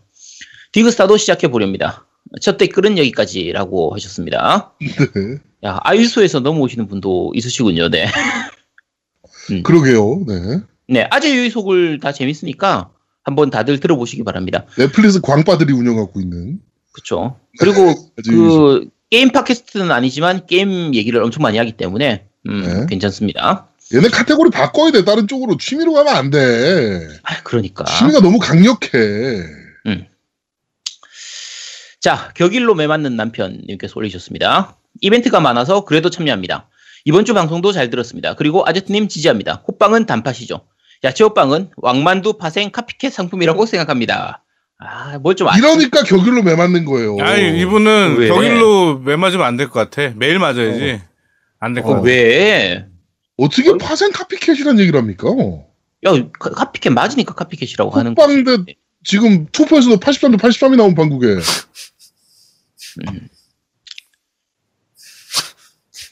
디그스타도 시작해 보렵니다. 첫 댓글은 여기까지라고 하셨습니다. 네. 야, 아유소에서 넘어오시는 분도 있으시군요. 네. 그러게요. 네. 네, 아재 유이속을 다 재밌으니까 한번 다들 들어보시기 바랍니다. 넷플릭스 광빠들이 운영하고 있는. 그렇죠. 그리고. 그 게임 팟캐스트는 아니지만 게임 얘기를 엄청 많이 하기 때문에 음, 네. 괜찮습니다. 얘네 카테고리 바꿔야 돼. 다른 쪽으로 취미로 가면 안 돼. 아, 그러니까. 취미가 너무 강력해. 자, 격일로 매맞는 남편님께서 올리셨습니다. 이벤트가 많아서 그래도 참여합니다. 이번 주 방송도 잘 들었습니다. 그리고 아제트님 지지합니다. 호빵은 단팥이죠. 야채 호빵은 왕만두 파생 카피캣 상품이라고 생각합니다. 아, 뭘 좀 이러니까 격일로 매맞는 거예요. 아니 이분은 왜? 격일로 매 맞으면 안 될 것 같아. 매일 맞아야지. 안될것 어. 같아. 왜? 어떻게 파생 카피캣이란 얘기를 합니까? 야, 카- 카피캣 맞으니까 카피캣이라고 하는 호빵 거지. 대 지금 투표에서도 83대 83이 나온 판국에.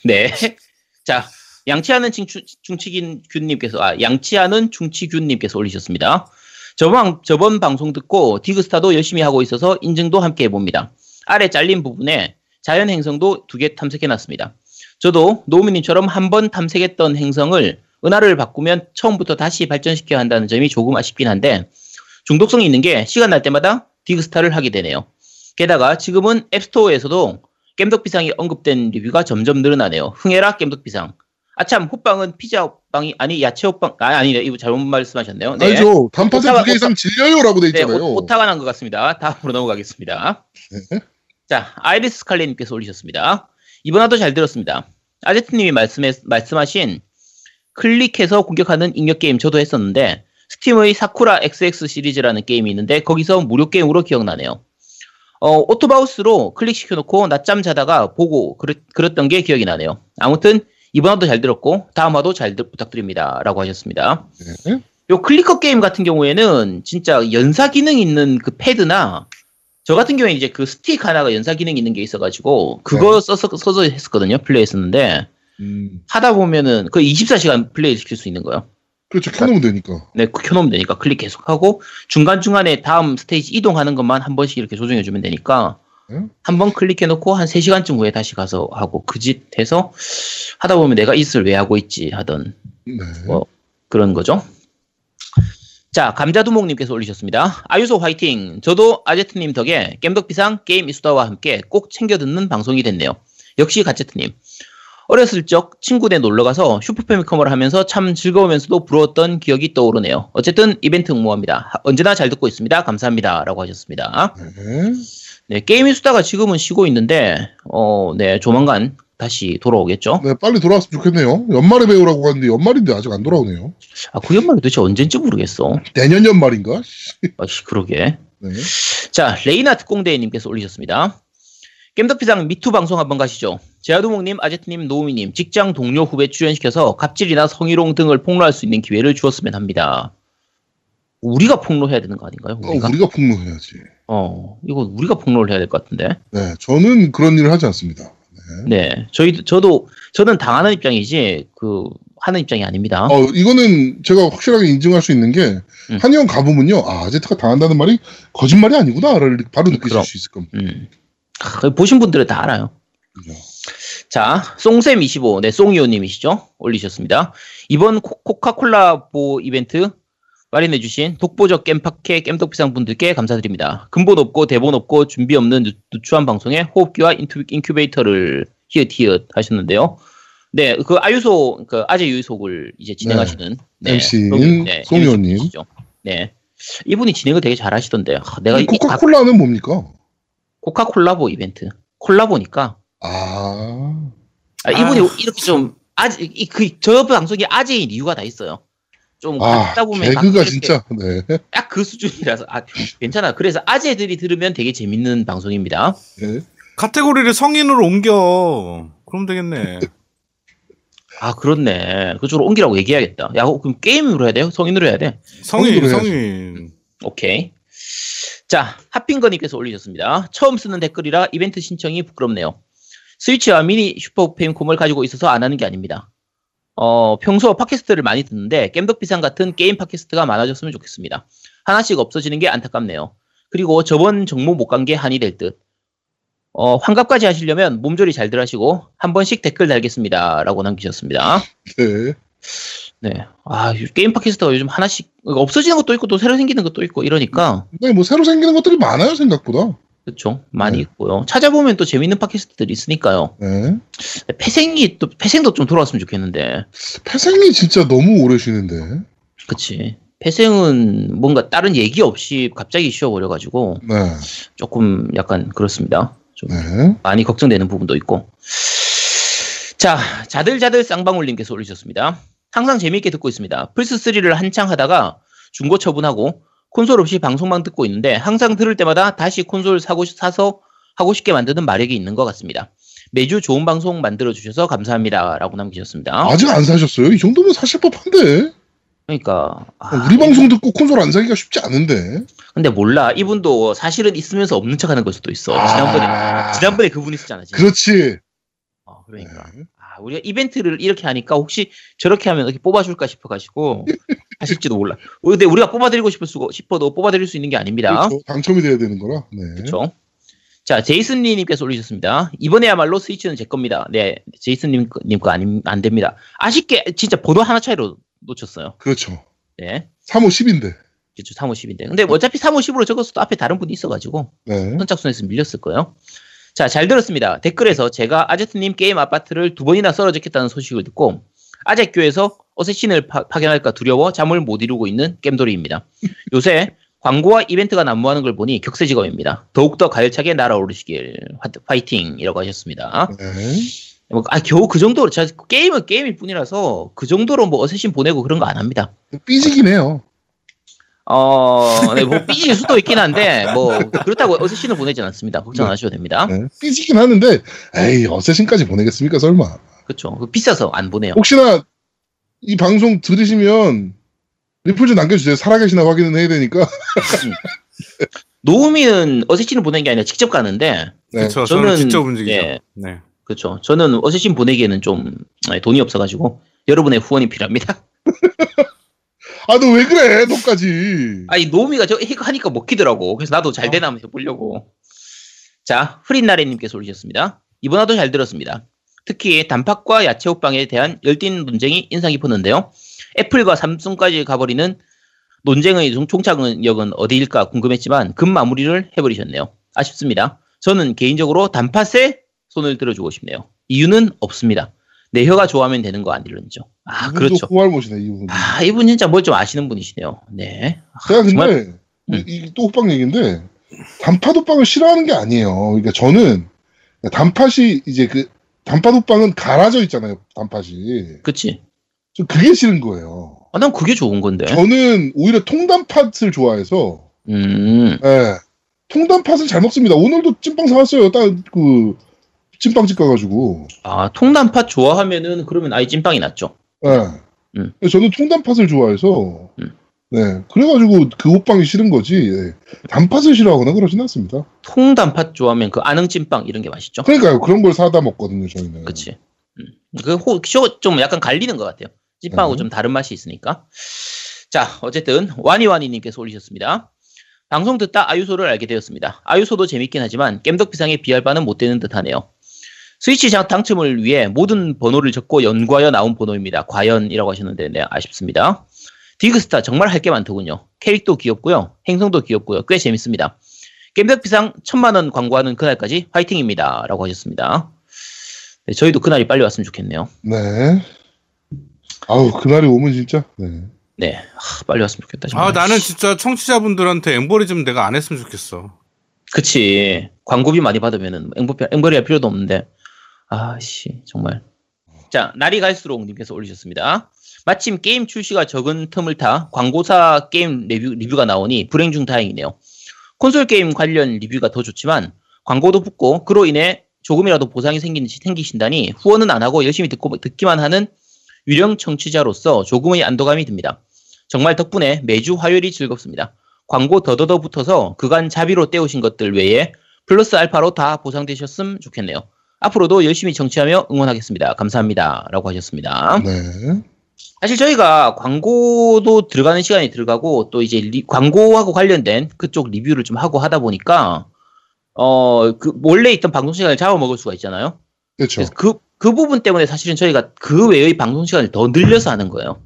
네. 자, 양치하는 중추, 중치긴 균님께서, 아, 양치하는 중치균님께서 올리셨습니다. 저번, 저번 방송 듣고 디그스타도 열심히 하고 있어서 인증도 함께 해봅니다. 아래 잘린 부분에 자연 행성도 두 개 탐색해놨습니다. 저도 노미님처럼 한 번 탐색했던 행성을 은하를 바꾸면 처음부터 다시 발전시켜야 한다는 점이 조금 아쉽긴 한데 중독성이 있는 게 시간 날 때마다 디그스타를 하게 되네요. 게다가 지금은 앱스토어에서도 겜덕비상이 언급된 리뷰가 점점 늘어나네요. 흥해라 겜덕비상. 아참 호빵은 피자빵이 아니 야채 호빵 아 아니네 이거 잘못 말씀하셨네요. 네. 아니죠. 단팥에 오타가- 두개 이상 질려요라고 돼 네, 있잖아요. 오, 오타가 난 것 같습니다. 다음으로 넘어가겠습니다. 네. 자, 아이리스 스칼렛님께서 올리셨습니다. 이번 화도 잘 들었습니다. 아제트님이 말씀해, 말씀하신 click해서 공격하는 인력 게임 저도 했었는데 스팀의 사쿠라 XX 시리즈라는 게임이 있는데 거기서 무료 게임으로 기억나네요. 어, auto mouse로 click시켜놓고 낮잠 자다가 보고 그랬, 그랬던 게 기억이 나네요. 아무튼 이번 화도 잘 들었고 다음 화도 잘 들- 부탁드립니다. 라고 하셨습니다. 네. 요 clicker 게임 같은 경우에는 진짜 연사 기능 있는 그 패드나 저 같은 경우에 이제 그 스틱 하나가 연사 기능 있는 게 있어가지고 그거 써서 써서 했었거든요 플레이했었는데 음, 하다 보면은 그 24시간 플레이 시킬 수 있는 거예요. 그렇죠. 켜놓으면 되니까. 네, 그 켜놓으면 되니까 클릭 계속하고 중간 중간에 다음 스테이지 이동하는 것만 한 번씩 이렇게 조정해 주면 되니까 응? 한번 클릭해 놓고 한 3 시간쯤 후에 다시 가서 하고 그 짓 해서 하다 보면 내가 이슬 왜 하고 있지 하던 네. 어, 그런 거죠. 자, 감자두목님께서 올리셨습니다. 아유소 화이팅! 저도 아제트님 덕에 겜덕비상 게임 이수다와 함께 꼭 챙겨 듣는 방송이 됐네요. 역시 가제트님. 어렸을 적 친구네 놀러가서 슈퍼패미컴을 하면서 참 즐거우면서도 부러웠던 기억이 떠오르네요. 어쨌든 이벤트 응모합니다. 하- 언제나 잘 듣고 있습니다. 감사합니다. 라고 하셨습니다. 네. 네, 게임 이수다가 지금은 쉬고 있는데, 어, 네, 조만간 다시 돌아오겠죠. 네, 빨리 돌아왔으면 좋겠네요. 연말에 배우라고 하는데 연말인데 아직 안 돌아오네요. 아, 그 연말이 도대체 언젠지 모르겠어. 내년 연말인가? 아씨, 그러게. 네. 자, 레이나 특공대님께서 올리셨습니다. 겜덕비상 미투 방송 한번 가시죠. 제아도목님, 아제트님, 노우미님, 직장 동료 후배 출연시켜서 갑질이나 성희롱 등을 폭로할 수 있는 기회를 주었으면 합니다. 우리가 폭로해야 되는 거 아닌가요? 어, 우리가? 우리가 폭로해야지. 어, 이거 우리가 폭로를 해야 될 것 같은데. 네, 저는 그런 일을 하지 않습니다. 네, 저희 저도 저는 당하는 입장이지 그 하는 입장이 아닙니다. 어, 이거는 제가 확실하게 인증할 수 있는 게 음. 한의원 가보면요, 아 아제트가 당한다는 말이 거짓말이 아니구나를 바로 느끼실 그럼. 수 있을 겁니다. 음. 하, 보신 분들은 다 알아요. 그죠? 자, 송쌤25, 네, 송이호님이시죠? 올리셨습니다. 이번 코, 카콜라보 이벤트 마련해주신 독보적 겜파케 겜덕비상 분들께 감사드립니다. 근본 없고 대본 없고 준비 없는 누, 누추한 방송에 호흡기와 인큐, 인큐베이터를 히읗히읗 하셨는데요. 네, 그 아유소, 그 아재 유유속을 이제 진행하시는 네, MC인 송이- 네. MC이시죠. 네. 이분이 진행을 되게 잘 하시던데. 하, 내가 이 이- 아, 코카콜라는 뭡니까? 코카콜라보 이벤트. 콜라보니까 아, 아, 이분이 아. 이렇게 좀 아재 그저 방송이 아재인 이유가 다 있어요. 좀 아, 갖다 보면 개그가 진짜, 네. 딱 그 수준이라서 아 괜찮아. 그래서 아재들이 들으면 되게 재밌는 방송입니다. 네. 카테고리를 성인으로 옮겨. 그럼 되겠네. 아 그렇네. 그쪽으로 옮기라고 얘기해야겠다. 야 그럼 게임으로 해야 돼요? 성인으로 해야 돼? 성인, 성인으로. 성인. 오케이. 자, 핫핑거님께서 올리셨습니다. 처음 쓰는 댓글이라 이벤트 신청이 부끄럽네요. 스위치와 미니 슈퍼 패미컴을 가지고 있어서 안 하는 게 아닙니다. 어, 평소 팟캐스트를 많이 듣는데 겜덕비상 같은 게임 팟캐스트가 많아졌으면 좋겠습니다. 하나씩 없어지는 게 안타깝네요. 그리고 저번 정모 못 간 게 한이 될 듯. 어, 환갑까지 하시려면 몸조리 잘들 하시고 한 번씩 댓글 달겠습니다. 라고 남기셨습니다. 네. 네. 아, 이 게임 팟캐스트가 요즘 하나씩 없어지는 것도 있고 또 새로 생기는 것도 있고 이러니까 네, 뭐 새로 생기는 것들이 많아요 생각보다. 그렇죠. 많이 네. 있고요. 찾아보면 또 재밌는 팟캐스트들이 있으니까요. 네. 폐생이 또 폐생도 좀 돌아왔으면 좋겠는데. 폐생이 진짜 너무 오래 쉬는데. 그치. 폐생은 뭔가 다른 얘기 없이 갑자기 쉬어버려가지고 네. 조금 약간 그렇습니다. 좀 네. 많이 걱정되는 부분도 있고. 자, 자들자들 쌍방울님께서 올리셨습니다. 항상 재미있게 듣고 있습니다. 플스3를 한창 하다가 중고 처분하고 콘솔 없이 방송만 듣고 있는데 항상 들을 때마다 다시 콘솔 사고, 사서 하고 싶게 만드는 마력이 있는 것 같습니다. 매주 좋은 방송 만들어주셔서 감사합니다. 라고 남기셨습니다. 아직 안 사셨어요? 이 정도면 사실 법한데. 그러니까 아, 우리 방송 듣고 콘솔 안 사기가 쉽지 않은데. 근데 몰라 이분도 사실은 있으면서 없는 척 하는 걸 수도 있어. 지난번에 아, 지난번에 그분 있었잖아. 지금. 그렇지. 어, 그러니까 네. 아, 우리가 이벤트를 이렇게 하니까 혹시 저렇게 하면 이렇게 뽑아줄까 싶어가지고 하실지도 몰라. 어, 근데 우리가 뽑아드리고 싶을 수, 싶어도 뽑아드릴 수 있는 게 아닙니다. 그렇죠. 당첨이 돼야 되는 거라. 네. 그렇죠. 자, 제이슨 님께서 올리셨습니다. 이번에야말로 스위치는 제 겁니다. 네, 제이슨님 거- 님거 아님, 안 됩니다. 아쉽게 진짜 번호 하나 차이로 놓쳤어요. 그렇죠. 네. 3호 10인데. 그렇죠. 3호 10인데. 근데 어차피 3호 10으로 적었어도 앞에 다른 분이 있어가지고 네. 선착순에서 밀렸을 거예요. 자, 잘 들었습니다. 댓글에서 제가 아제트님 게임 아파트를 두 번이나 썰어졌겠다는 소식을 듣고 아제교에서 어쌔신을 파, 파견할까 두려워 잠을 못 이루고 있는 겜돌이입니다. 요새 광고와 이벤트가 난무하는 걸 보니 격세지감입니다. 더욱더 가열차게 날아오르시길 화- 파이팅이라고 하셨습니다. 네. 뭐, 아, 겨우 그 정도로, 저 게임은 게임일 뿐이라서 그 정도로 뭐 어쌔신 보내고 그런 거 안 합니다. 삐지긴 해요. 어, 네, 뭐 삐질 수도 있긴 한데 뭐 그렇다고 어쌔신을 보내진 않습니다. 걱정 안 하셔도 됩니다. 네. 삐지긴 하는데, 에이, 어쌔신까지 보내겠습니까, 설마. 그렇죠. 그 비싸서 안 보내요. 혹시나 이 방송 들으시면 리플 좀 남겨주세요. 살아계시나 확인은 해야 되니까. 노우미는 어쌔신을 보내는 게 아니라 직접 가는데, 네. 그렇죠. 저는, 저는- 직접 움직이죠. 예. 네. 그렇죠. 저는 어쌔신 보내기에는 좀 네, 돈이 없어가지고 여러분의 후원이 필요합니다. 아, 너 왜 그래, 너까지. 아니 노우미가 저 이거 하니까 먹히더라고. 그래서 나도 잘 되나 한번 해보려고. 자, 흐린나래님께서 올리셨습니다. 이번 화도 잘 들었습니다. 특히 단팥과 야채 호빵에 대한 열띤 논쟁이 인상 깊었는데요. 애플과 삼성까지 가버리는 논쟁의 종- 종착역은 어디일까 궁금했지만 급 마무리를 해버리셨네요. 아쉽습니다. 저는 개인적으로 단팥에 손을 들어주고 싶네요. 이유는 없습니다. 내 혀가 좋아하면 되는 거 아니런죠. 아, 그렇죠. 후할못이네, 이분. 아, 이분 진짜 뭘 좀 아시는 분이시네요. 네. 제가 근데, 정말- 음. 이, 또 호빵 얘기인데, 단팥 호빵을 싫어하는 게 아니에요. 그러니까 저는, 단팥이, 이제 그, 단팥 호빵은 갈아져 있잖아요, 단팥이. 그치. 저 그게 싫은 거예요. 아, 난 그게 좋은 건데. 저는 오히려 통단팥을 좋아해서, 음, 예. 통단팥을 잘 먹습니다. 오늘도 찐빵 사왔어요. 딱, 그, 찐빵집 가가지고. 아, 통단팥 좋아하면은 그러면 아예 찐빵이 낫죠. 예. 음. 저는 통단팥을 좋아해서, 음. 네. 그래가지고 그 호빵이 싫은 거지, 예. 단팥을 싫어하거나 그러진 않습니다. 통단팥 좋아하면 그 아능 찐빵 이런 게 맛있죠. 그러니까요. 그런 걸 사다 먹거든요, 저희는. 그치. 음. 그, 호, 쇼, 좀 약간 갈리는 것 같아요. 찐빵하고 음. 좀 다른 맛이 있으니까. 자, 어쨌든, 와니와니님께서 올리셨습니다. 방송 듣다 아유소를 알게 되었습니다. 아유소도 재밌긴 하지만 겜덕비상에 비할 바는 못 되는 듯 하네요. 스위치 장 당첨을 위해 모든 번호를 적고 연구하여 나온 번호입니다. 과연이라고 하셨는데, 네, 아쉽습니다. 디그스타 정말 할 게 많더군요. 캐릭도 귀엽고요. 행성도 귀엽고요. 꽤 재밌습니다. 겜덕비상 천만원 광고하는 그날까지 화이팅입니다. 라고 하셨습니다. 네, 저희도 그날이 빨리 왔으면 좋겠네요. 네. 아우, 그날이 오면 진짜, 네. 네, 하, 빨리 왔으면 좋겠다. 정말. 아, 나는 진짜 청취자분들한테 엠보리즘 내가 안 했으면 좋겠어. 그치. 광고비 많이 받으면은 앵벌, 앵벌이 할 필요도 없는데. 아씨, 정말. 자, 날이 갈수록 님께서 올리셨습니다. 마침 게임 출시가 적은 틈을 타 광고성 게임 리뷰, 리뷰가 나오니 불행 중 다행이네요. 콘솔 게임 관련 리뷰가 더 좋지만 광고도 붙고 그로 인해 조금이라도 보상이 생긴, 생기신다니 후원은 안 하고 열심히 듣고, 듣기만 하는 유령 청취자로서 조금의 안도감이 듭니다. 정말 덕분에 매주 화요일이 즐겁습니다. 광고 더더더 붙어서 그간 자비로 때우신 것들 외에 플러스 알파로 다 보상되셨으면 좋겠네요. 앞으로도 열심히 정치하며 응원하겠습니다. 감사합니다. 라고 하셨습니다. 네. 사실 저희가 광고도 들어가는 시간이 들어가고 또 이제 리- 광고하고 관련된 그쪽 리뷰를 좀 하고 하다 보니까 어, 그 원래 있던 방송 시간을 잡아먹을 수가 있잖아요. 그렇죠. 그, 그 부분 때문에 사실은 저희가 그 외의 방송 시간을 더 늘려서 하는 거예요.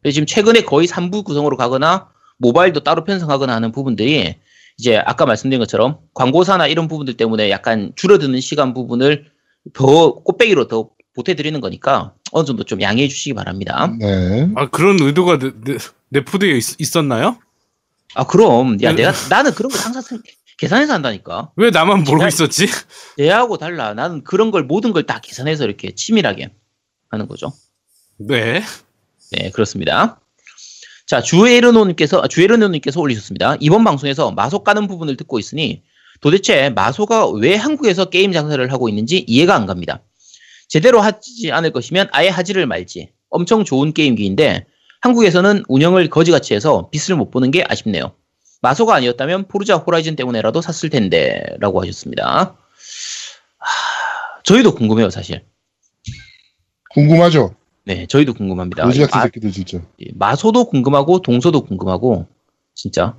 그래서 지금 최근에 거의 3부 구성으로 가거나 모바일도 따로 편성하거나 하는 부분들이 이제 아까 말씀드린 것처럼 광고사나 이런 부분들 때문에 약간 줄어드는 시간 부분을 더 꽃배기로 더 보태드리는 거니까 어느 정도 좀 양해해 주시기 바랍니다. 네. 아, 그런 의도가 내, 내, 내포되어 있, 었나요 아 그럼 야 음. 내가 나는 그런 걸 항상 생- 계산해서 한다니까. 왜 나만 모르고 있었지? 얘하고 달라. 나는 그런 걸 모든 걸 다 계산해서 이렇게 치밀하게 하는 거죠. 네. 네, 그렇습니다. 자, 주에르노님께서, 아, 주에르노님께서 올리셨습니다. 이번 방송에서 마소 까는 부분을 듣고 있으니 도대체 마소가 왜 한국에서 게임 장사를 하고 있는지 이해가 안 갑니다. 제대로 하지 않을 것이면 아예 하지를 말지. 엄청 좋은 게임기인데 한국에서는 운영을 거지같이 해서 빛을 못 보는 게 아쉽네요. 마소가 아니었다면 포르자 호라이즌 때문에라도 샀을 텐데 라고 하셨습니다. 하, 저희도 궁금해요 사실. 궁금하죠? 네, 저희도 궁금합니다. 거지 같은 마, 새끼들 진짜. 마소도 궁금하고 동서도 궁금하고 진짜.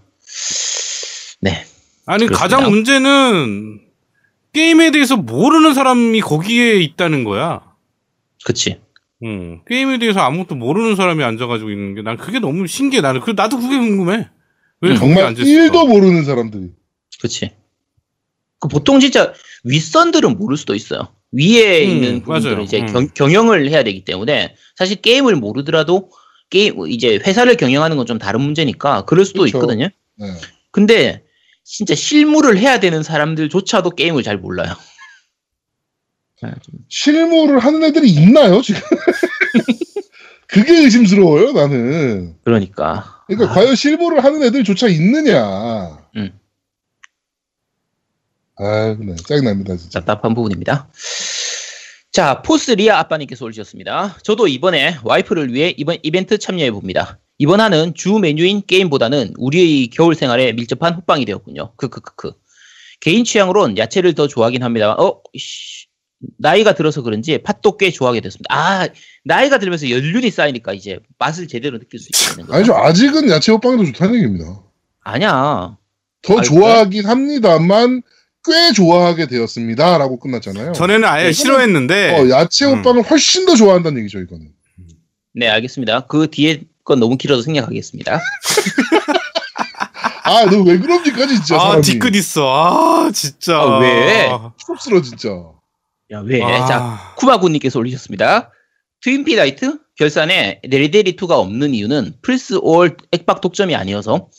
네, 아니 그렇습니다. 가장 문제는 게임에 대해서 모르는 사람이 거기에 있다는 거야. 그치. 음, 게임에 대해서 아무것도 모르는 사람이 앉아가지고 있는 게 난 그게 너무 신기해. 나는 그 나도 그게 궁금해. 왜 정말 앉아 있어? 1도 모르는 사람들이. 그치. 그 보통 진짜 윗선들은 모를 수도 있어요. 위에 음, 있는 분들은 맞아요. 이제 음. 경, 영을 해야 되기 때문에 사실 게임을 모르더라도 게임 이제 회사를 경영하는 건 좀 다른 문제니까 그럴 수도 그쵸. 있거든요. 네. 근데 진짜 실무를 해야 되는 사람들조차도 게임을 잘 몰라요. 아, 좀 실무를 하는 애들이 있나요, 지금? 그게 의심스러워요, 나는. 그러니까 그러니까 과연 실무를 하는 애들조차 있느냐. 음. 아, 네. 짜증납니다, 진짜. 답답한 부분입니다. 자, 포스 리아 아빠님께서 올리셨습니다. 저도 이번에 와이프를 위해 이번 이벤트 참여해 봅니다. 이번 화는 주 메뉴인 게임보다는 우리의 겨울 생활에 밀접한 호빵이 되었군요. 크크크크. 개인 취향으론 야채를 더 좋아하긴 합니다. 어, 씨, 나이가 들어서 그런지 팥도 꽤 좋아하게 됐습니다. 아, 나이가 들면서 연륜이 쌓이니까 이제 맛을 제대로 느낄 수 있게 되는 거죠. 아니죠. 아직은 야채 호빵도 좋다는 얘기입니다. 아니야. 더 아니, 좋아하긴 합니다만, 꽤 좋아하게 되었습니다. 라고 끝났잖아요. 전에는 아예 이거는- 싫어했는데 어, 야채 음. 호빵을 훨씬 더 좋아한다는 얘기죠, 이거는. 네, 알겠습니다. 그 뒤에 건 너무 길어서 생략하겠습니다. 아, 너 왜 그럽니까, 진짜. 아 사람이. 뒤끝 있어. 아 진짜. 아, 왜? 섭스러, 진짜. 야, 왜? 아. 자, 쿠마군님께서 올리셨습니다. 트윈피 나이트 결산에 데리데리2가 없는 이유는 플스 5월 액박 독점이 아니어서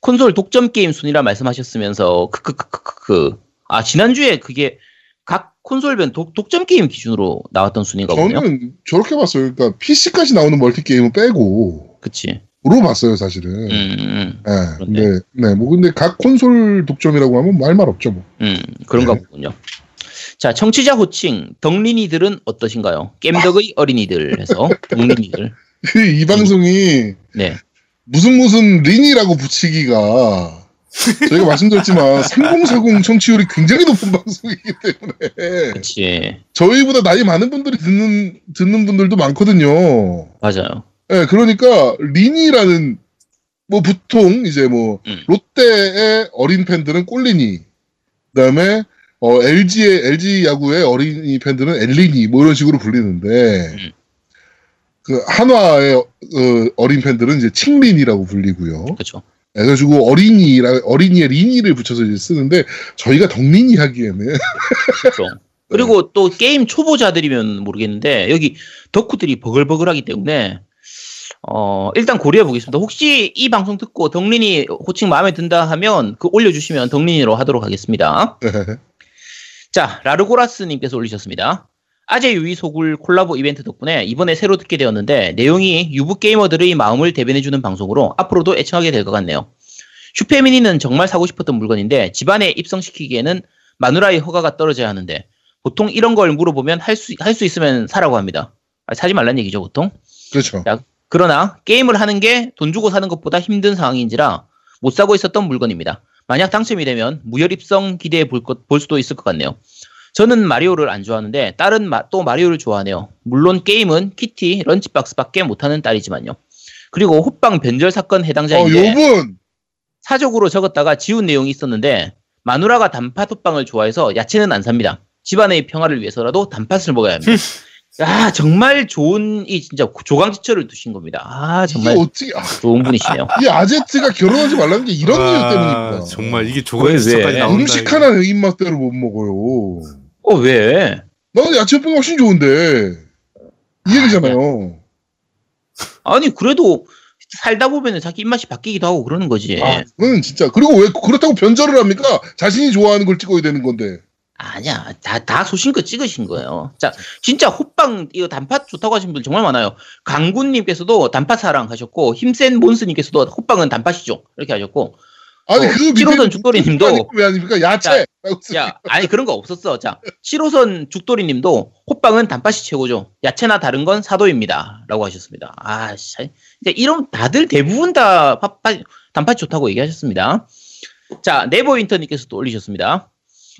콘솔 독점 게임 순위라 말씀하셨으면서 크크크크크 아 지난주에 그게 각 콘솔별 독, 독점 게임 기준으로 나왔던 순위가. 저는 저렇게 봤어요. 그러니까 PC까지 나오는 멀티 게임은 빼고 그치. 로 봤어요, 사실은. 음, 음, 네, 그렇네. 근데 네, 뭐 근데 각 콘솔 독점이라고 하면 말말 없죠, 뭐. 음, 그런가 네. 보군요. 자, 청취자 호칭 덕린이들은 어떠신가요? 겜덕의 어린이들 해서 덕린이들. 그이 방송이 네. 무슨 무슨 린이라고 붙이기가 저희가 말씀드렸지만 3040 청취율이 굉장히 높은 방송이기 때문에 그치. 저희보다 나이 많은 분들이 듣는 듣는 분들도 많거든요. 맞아요. 예, 그러니까 린이라는 뭐 보통 이제 뭐 음. 롯데의 어린 팬들은 꼴리니 그다음에 어 LG의 LG 야구의 어린이 팬들은 엘리니 뭐 이런 식으로 불리는데 음. 그 한화의 어, 어린 팬들은 이제 칭린이라고 불리고요. 그렇죠. 그래가지고 어린이라 어린이의 리니를 붙여서 이제 쓰는데 저희가 덕린이 하기에는 그렇죠. 그리고 또 게임 초보자들이면 모르겠는데 여기 덕후들이 버글버글하기 때문에 어 일단 고려해 보겠습니다. 혹시 이 방송 듣고 덕린이 호칭 마음에 든다 하면 그 올려주시면 덕린이로 하도록 하겠습니다. 자 라르고라스님께서 올리셨습니다. 아재 유이 소굴 콜라보 이벤트 덕분에 이번에 새로 듣게 되었는데 내용이 유부 게이머들의 마음을 대변해주는 방송으로 앞으로도 애청하게 될 것 같네요. 슈페미니는 정말 사고 싶었던 물건인데 집안에 입성시키기에는 마누라의 허가가 떨어져야 하는데 보통 이런 걸 물어보면 할 수 할 수 있으면 사라고 합니다. 아, 사지 말란 얘기죠 보통. 그렇죠. 그러나 게임을 하는 게 돈 주고 사는 것보다 힘든 상황인지라 못 사고 있었던 물건입니다. 만약 당첨이 되면 무혈 입성 기대해 볼, 것, 볼 수도 있을 것 같네요. 저는 마리오를 안 좋아하는데 딸은 마- 또 마리오를 좋아하네요. 물론 게임은 키티, 런치박스밖에 못하는 딸이지만요. 그리고 호빵 변절 사건 어, 해당자인데 요분 사적으로 적었다가 지운 내용이 있었는데 마누라가 단팥 호빵을 좋아해서 야채는 안 삽니다. 집안의 평화를 위해서라도 단팥을 먹어야 합니다. 아 정말 좋은 이 진짜 조강지처를 두신 겁니다. 아 정말 어떻게 아, 좋은 분이시네요. 이 아제트가 결혼하지 말라는 게 이런 이유 때문입니다. 아, 정말 이게 왜? 나온다. 음식. 하나 내 입맛대로 못 먹어요. 어 왜? 나는 야채빵이 훨씬 좋은데 이 얘기잖아요. 아니 그래도 살다 보면은 자기 입맛이 바뀌기도 하고 그러는 거지. 아, 그건 진짜 그리고 왜 그렇다고 변절을 합니까? 자신이 좋아하는 걸 찍어야 되는 건데. 아니야, 다, 다 소신껏 찍으신 거예요. 자, 진짜 호빵, 이거 단팥 좋다고 하신 분 정말 많아요. 강군님께서도 단팥 사랑하셨고, 힘센 몬스님께서도 호빵은 단팥이죠. 이렇게 하셨고, 아니 어, 그 밑에 찌로던 죽돌이님도 왜 아닙니까? 야채. 자, 야, 아니 그런 거 없었어. 자, 7호선 죽돌이님도 호빵은 단팥이 최고죠. 야채나 다른 건 사도입니다.라고 하셨습니다. 아, 씨, 근데 이런 다들 대부분 다 팥, 단팥이 좋다고 얘기하셨습니다. 자, 네버윈터님께서도 올리셨습니다.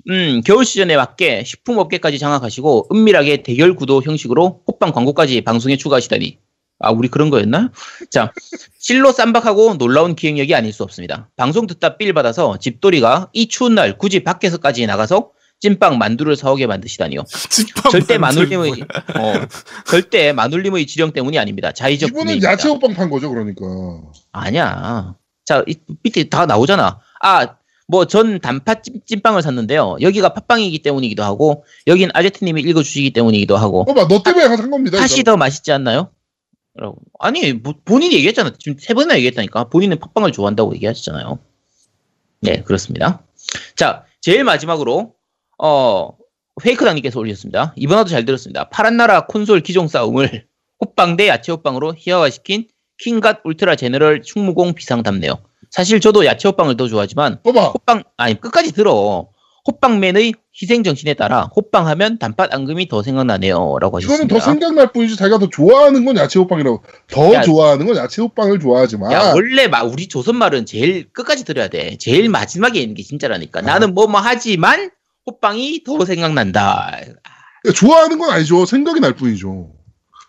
음, 겨울 시즌에 맞게 식품업계까지 장악하시고 은밀하게 대결 구도 형식으로 호빵 광고까지 방송에 추가하시다니. 아, 우리 그런 거였나? 자, 실로 쌈박하고 놀라운 기획력이 아닐 수 없습니다. 방송 듣다 삘 받아서 집돌이가 이 추운 날 굳이 밖에서까지 나가서 찐빵 만두를 사오게 만드시다니요. 절대 마눌님의. 어, 절대 마눌님의 지령 때문이 아닙니다. 자의적 이분은. 야채 호빵 판 거죠, 그러니까. 아니야. 자, 이 밑에 다 나오잖아. 아, 뭐 전 단팥 찐- 찐빵을 샀는데요. 여기가 팥빵이기 때문이기도 하고 여긴 아제트님이 읽어주시기 때문이기도 하고 봐봐, 너 때문에 산 겁니다. 팥이. 더 맛있지 않나요? 아니, 뭐 본인이 얘기했잖아. 지금 세 번이나 얘기했다니까. 본인은 팥빵을 좋아한다고 얘기하셨잖아요. 네, 그렇습니다. 자, 제일 마지막으로, 어, 페이크당님께서 올리셨습니다. 이번화도 잘 들었습니다. 파란 나라 콘솔 기종 싸움을 호빵 대 야채 호빵으로 희화화시킨 킹갓 울트라 제너럴 충무공 비상담네요. 사실 저도 야채 호빵을 더 좋아하지만. 호빵 아니 끝까지 들어. 호빵맨의 희생 정신에 따라 호빵하면 단팥 앙금이 더 생각나네요라고 하셨습니다. 더 생각날 뿐이지 자기가 더 좋아하는 건 야채 호빵이라고. 더 야. 좋아하는 건 야채 호빵을 좋아하지만. 야 원래 막 우리 조선 말은 제일 끝까지 들어야 돼. 제일 마지막에 있는 게 진짜라니까. 아. 나는 뭐 뭐 하지만 호빵이 더 생각난다. 좋아하는 건 아니죠. 생각이 날 뿐이죠.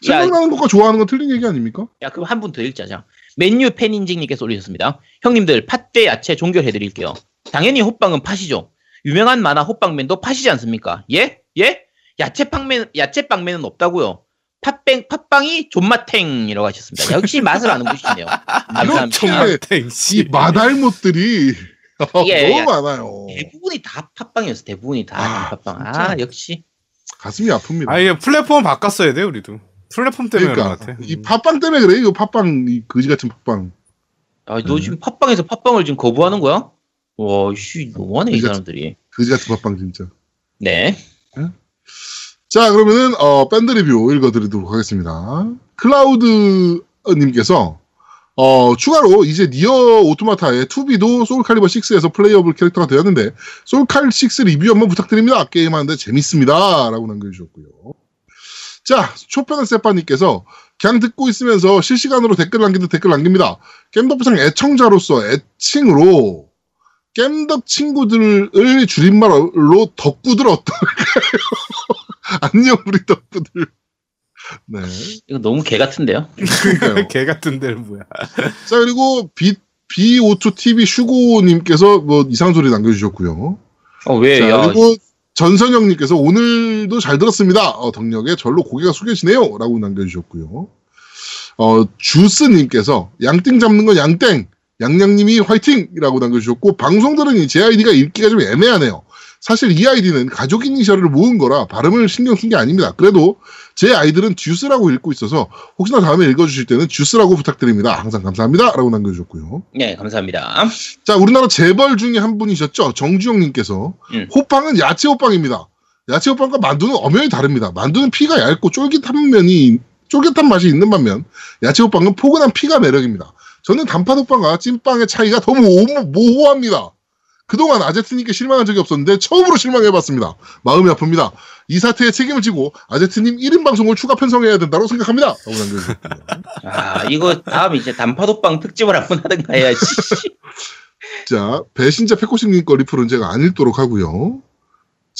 야. 생각나는 것과 좋아하는 건 틀린 얘기 아닙니까? 야 그럼 한 분 더 읽자. 자 맨유 팬인직님께서 올리셨습니다. 형님들 팥대 야채 종결해드릴게요. 당연히 호빵은 팥이죠. 유명한 만화 호빵맨도 팥이지 않습니까? 예? 예? 야채 빵맨 야채 빵맨은 없다고요. 팥빵 팥빵이 존맛탱이라고 하셨습니다. 역시 맛을 아는 분이시네요. 감사합니다. 땡, 이 씨. 마달못들이 예, 너무 예. 많아요. 대부분이 다 팥빵이었어. 대부분이 다 아, 팥빵. 진짜. 아 역시. 가슴이 아픕니다. 아, 이게 플랫폼 바꿨어야 돼, 우리도. 플랫폼 때문에 그런 것 그러니까 같아. 이 팥빵 때문에 그래. 이거 팥빵 이 거지 같은 팥빵. 아, 너 음. 지금 팥빵에서 팥빵을 지금 거부하는 거야? 와, 씨, 너무하네, 이 사람들이. 거지 같은 팥빵 진짜. 네. 자 그러면은 어, 밴드 리뷰 읽어드리도록 하겠습니다. 클라우드 님께서 어, 추가로 이제 니어 오토마타의 2B도 소울칼리버 6에서 playable 캐릭터가 되었는데 소울칼 6 리뷰 한번 부탁드립니다. 게임 하는데 재밌습니다. 라고 남겨주셨고요. 자, 초편한 세빠님께서 그냥 듣고 있으면서 실시간으로 댓글 남기듯 댓글 남깁니다. 겜덕부상 애청자로서 애칭으로 겜덕 친구들을 줄임말로 덕구들 어떨까요? 안녕 우리 덕구들. 네. 이거 너무 개 같은데요? 그러니까요. 개 같은 데를 뭐야. 자 그리고 비 B52 TV 슈고님께서 뭐 이상한 소리 남겨주셨고요. 어, 왜, 자 야. 그리고 전선영님께서 오늘도 잘 들었습니다. 어, 덕력에 절로 고개가 숙여지네요. 라고 남겨주셨고요. 어, 주스님께서 양띵 잡는 건 양땡, 양양님이 화이팅이라고 남겨주셨고 방송 들으니 제 아이디가 읽기가 좀 애매하네요. 사실 이 아이디는 가족 이니셜을 모은 거라 발음을 신경 쓴 게 아닙니다. 그래도 제 아이들은 듀스라고 읽고 있어서 혹시나 다음에 읽어주실 때는 듀스라고 부탁드립니다. 항상 감사합니다. 라고 남겨주셨고요. 네, 감사합니다. 자, 우리나라 재벌 중에 한 분이셨죠. 정주영님께서 음. 호빵은 야채 호빵입니다. 야채 호빵과 만두는 엄연히 다릅니다. 만두는 피가 얇고 쫄깃한 면이 쫄깃한 맛이 있는 반면 야채 호빵은 포근한 피가 매력입니다. 저는 단팥 호빵과 찐빵의 차이가 너무 모- 모호합니다. 그동안 아제트님께 실망한 적이 없었는데 처음으로 실망해봤습니다. 마음이 아픕니다. 이 사태에 책임을 지고 아제트님 1인 방송을 추가 편성해야 된다고 생각합니다. 라고 남겨주셨고요. 아, 이거 다음 이제 단파도빵 특집을 한번 하든가 해야지. 자, 배신자 패코싱님 거 리플은 제가 안 읽도록 하고요.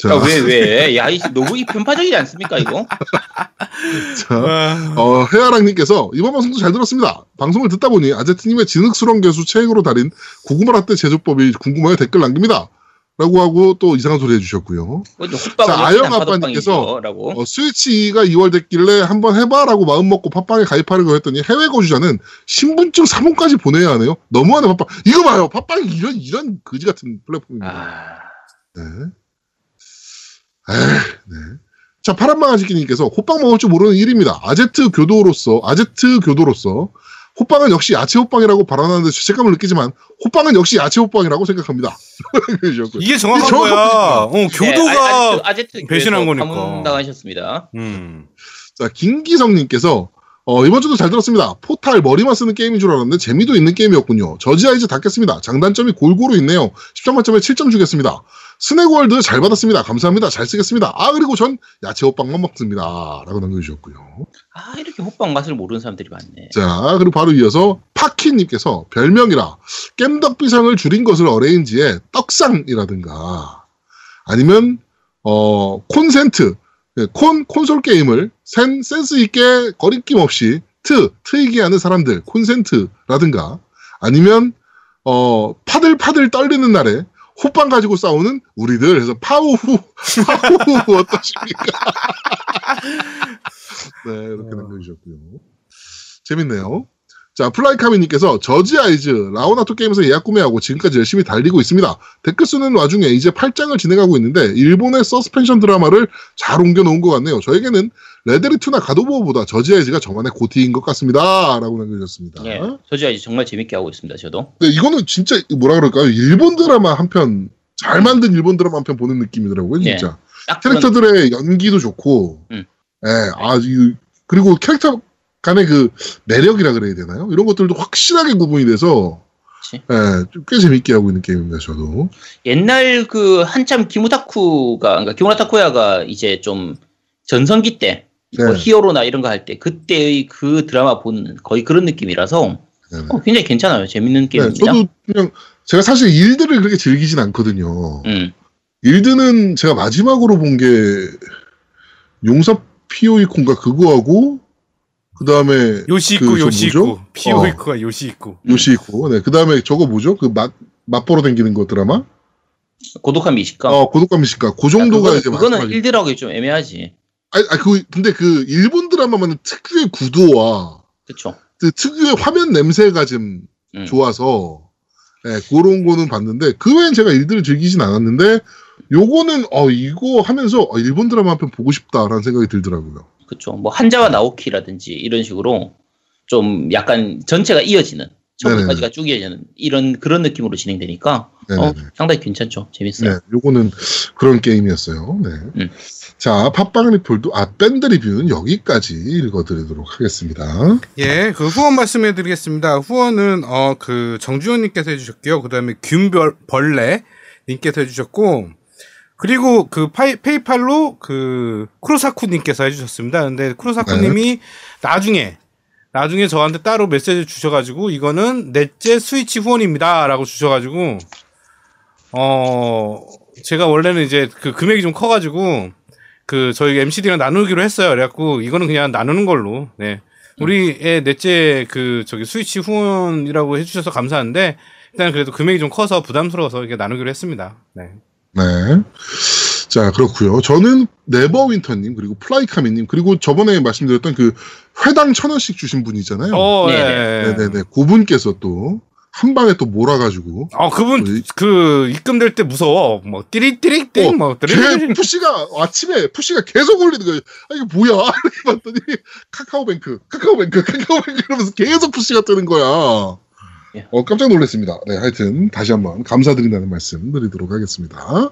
자, 야, 왜, 왜? 야, 이 너무 이 편파적이지 않습니까, 이거? 자, 아, 어, 해아랑님께서 이번 방송도 잘 들었습니다. 방송을 듣다 보니 아제트님의 진흙스러운 개수 체액으로 달인 고구마 라떼 제조법이 궁금하여 댓글 남깁니다. 라고 하고 또 이상한 소리 해주셨고요. 자, 아영 아빠님께서 라고. 어, 스위치가 2월 됐길래 한번 해봐라고 마음 먹고 팟빵에 가입하려고 했더니 해외 거주자는 신분증 사본까지 보내야 하네요. 너무하네 팟빵. 이거 봐요. 팟빵이 이런 이런 거지 같은 플랫폼입니다. 아, 네. 네. 자, 파란망아지기님께서 호빵 먹을 줄 모르는 1인입니다. 아제트 교도로서, 아제트 교도로서, 호빵은 역시 야채 호빵이라고 발언하는데 죄책감을 느끼지만, 호빵은 역시 야채 호빵이라고 생각합니다. 이게 정확한 이게 거야. 어, 교도가. 네, 아, 아제트, 배신한 거니까. 방문당하셨습니다. 음. 자, 김기성님께서, 어, 이번 주도 잘 들었습니다. 포탈 머리만 쓰는 게임인 줄 알았는데 재미도 있는 게임이었군요. 저지 아이즈 닫겠습니다. 장단점이 골고루 있네요. 10점 만점에 7점 주겠습니다. 스낵월드 잘 받았습니다. 감사합니다. 잘 쓰겠습니다. 아 그리고 전 야채 호빵만 먹습니다. 라고 남겨주셨고요. 아 이렇게 호빵 맛을 모르는 사람들이 많네. 자 그리고 바로 이어서 파키님께서 별명이라 겜덕비상을 줄인 것을 arrange에 떡상이라든가 아니면 어 콘센트 네, 콘 콘솔 게임을 센 센스 있게 거리낌 없이 트 트이게 하는 사람들 콘센트라든가 아니면 어 파들파들 떨리는 날에 호빵 가지고 싸우는 우리들 해서 파우후 파우후 어떠십니까? 네 이렇게 남겨주셨고요. 재밌네요. 자, 플라이카미님께서 저지 아이즈 라오나토 게임에서 예약 구매하고 지금까지 열심히 달리고 있습니다. 댓글 쓰는 와중에 이제 8장을 진행하고 있는데 일본의 서스펜스 드라마를 잘 옮겨놓은 것 같네요. 저에게는 레데리2나 갓 오브 워보다 저지 아이즈가 저만의 고티인 것 같습니다. 라고 남겨주셨습니다. 예, 저지 아이 정말 재밌게 하고 있습니다. 저도. 근데 이거는 진짜 뭐라 그럴까요? 일본 드라마 한 편, 잘 만든 일본 드라마 한 편 보는 느낌이더라고요, 네. 진짜. 딱 그런 캐릭터들의 연기도 좋고, 음. 예, 아, 이- 그리고 캐릭터 간의 그 매력이라 그래야 되나요? 이런 것들도 확실하게 구분이 돼서. 예, 좀꽤 재밌게 하고 있는 게임입니다, 저도. 옛날 그 한참 기무타쿠가 그러니까 기무타쿠야가 이제 좀 전성기 때 네. 뭐 히어로나 이런 거 할 때 그때의 그 드라마 보는 거의 그런 느낌이라서 네네. 어, 굉장히 괜찮아요. 재밌는 네, 게임입니다. 저도 그냥, 제가 사실 일들을 그렇게 즐기진 않거든요. 음. 일드는 제가 마지막으로 본 게, 용사 피오이콘가 그거하고, 그 다음에, 요시이쿠 그, 저 요시이쿠 뭐죠? 피오이쿠가 요시이쿠. 요시이코. 네. 그 다음에 저거 뭐죠? 그 맛, 맛보러 다니는 거 드라마? 고독한 미식가. 어, 고독감 미식가. 그 정도가 그거는, 이제 그거는. 일들하기 좀 애매하지. 아니, 아, 그, 근데 그, 일본 드라마만은 특유의 구도와, 그쵸. 그 특유의 화면 냄새가 좀 음. 좋아서, 예, 그런 거는 봤는데, 그 외엔 제가 일들을 즐기진 않았는데, 요거는, 어, 이거 하면서, 어, 일본 드라마 한 편 보고 싶다라는 생각이 들더라고요. 그쵸. 뭐 한자와 나오키라든지 이런 식으로 좀 약간 전체가 이어지는 처음까지가 쭉 이어지는 이런 그런 느낌으로 진행되니까. 어, 상당히 괜찮죠. 재밌어요. 네, 요거는 그런 게임이었어요. 네. 음. 자, 팟빵 리폴도, 아, 밴드 리뷰는 여기까지 읽어드리도록 하겠습니다. 예, 그 후원 말씀해드리겠습니다. 후원은 어 그 정주현님께서 해주셨고요. 그 다음에 균벌레 님께서 해주셨고, 그리고 그 파이, 페이팔로 그 쿠로사쿠 님께서 해주셨습니다. 근데 쿠로사쿠님이 나중에 나중에 저한테 따로 메시지 주셔가지고 이거는 넷째 스위치 후원입니다라고 주셔가지고 어 제가 원래는 이제 그 금액이 좀 커가지고 그 저희 MCD랑 나누기로 했어요. 그래갖고 이거는 그냥 나누는 걸로 네. 우리의 넷째 그 저기 스위치 후원이라고 해주셔서 감사한데 일단 그래도 금액이 좀 커서 부담스러워서 이렇게 나누기로 했습니다. 네. 네. 자, 그렇고요 저는 네버윈터님, 그리고 플라이카미님, 그리고 저번에 말씀드렸던 그 회당 천 원씩 주신 분이잖아요. 어, 네 네. 네. 네네네. 그분께서 또, 한 방에 또 몰아가지고, 아 그분 우리- 그 입금될 때 무서워. 뭐 띠리띠리띠 어, 뭐걔 띠리띠리. 푸시가, 아침에 푸시가 계속 올리는 거예요. 아, 이게 뭐야? 이렇게 봤더니, 카카오뱅크, 카카오뱅크, 카카오뱅크 이러면서 계속 푸시가 뜨는 거야. 예. 어, 깜짝 놀랐습니다. 네, 하여튼, 다시 한번 감사드린다는 말씀 드리도록 하겠습니다.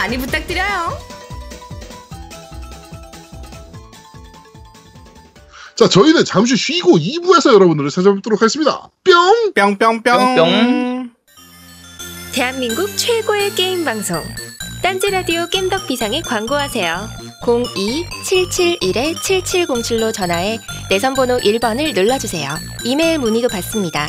많이 부탁드려요. 자, 저희는 잠시 쉬고 2부에서 여러분들을 찾아뵙도록 하겠습니다. 뿅! 뿅뿅뿅. 뿅뿅. 대한민국 최고의 게임 방송 딴지라디오 겜덕 비상에 광고하세요. 02-771-7707로 전화해 내선번호 1번을 눌러주세요. 이메일 문의도 받습니다.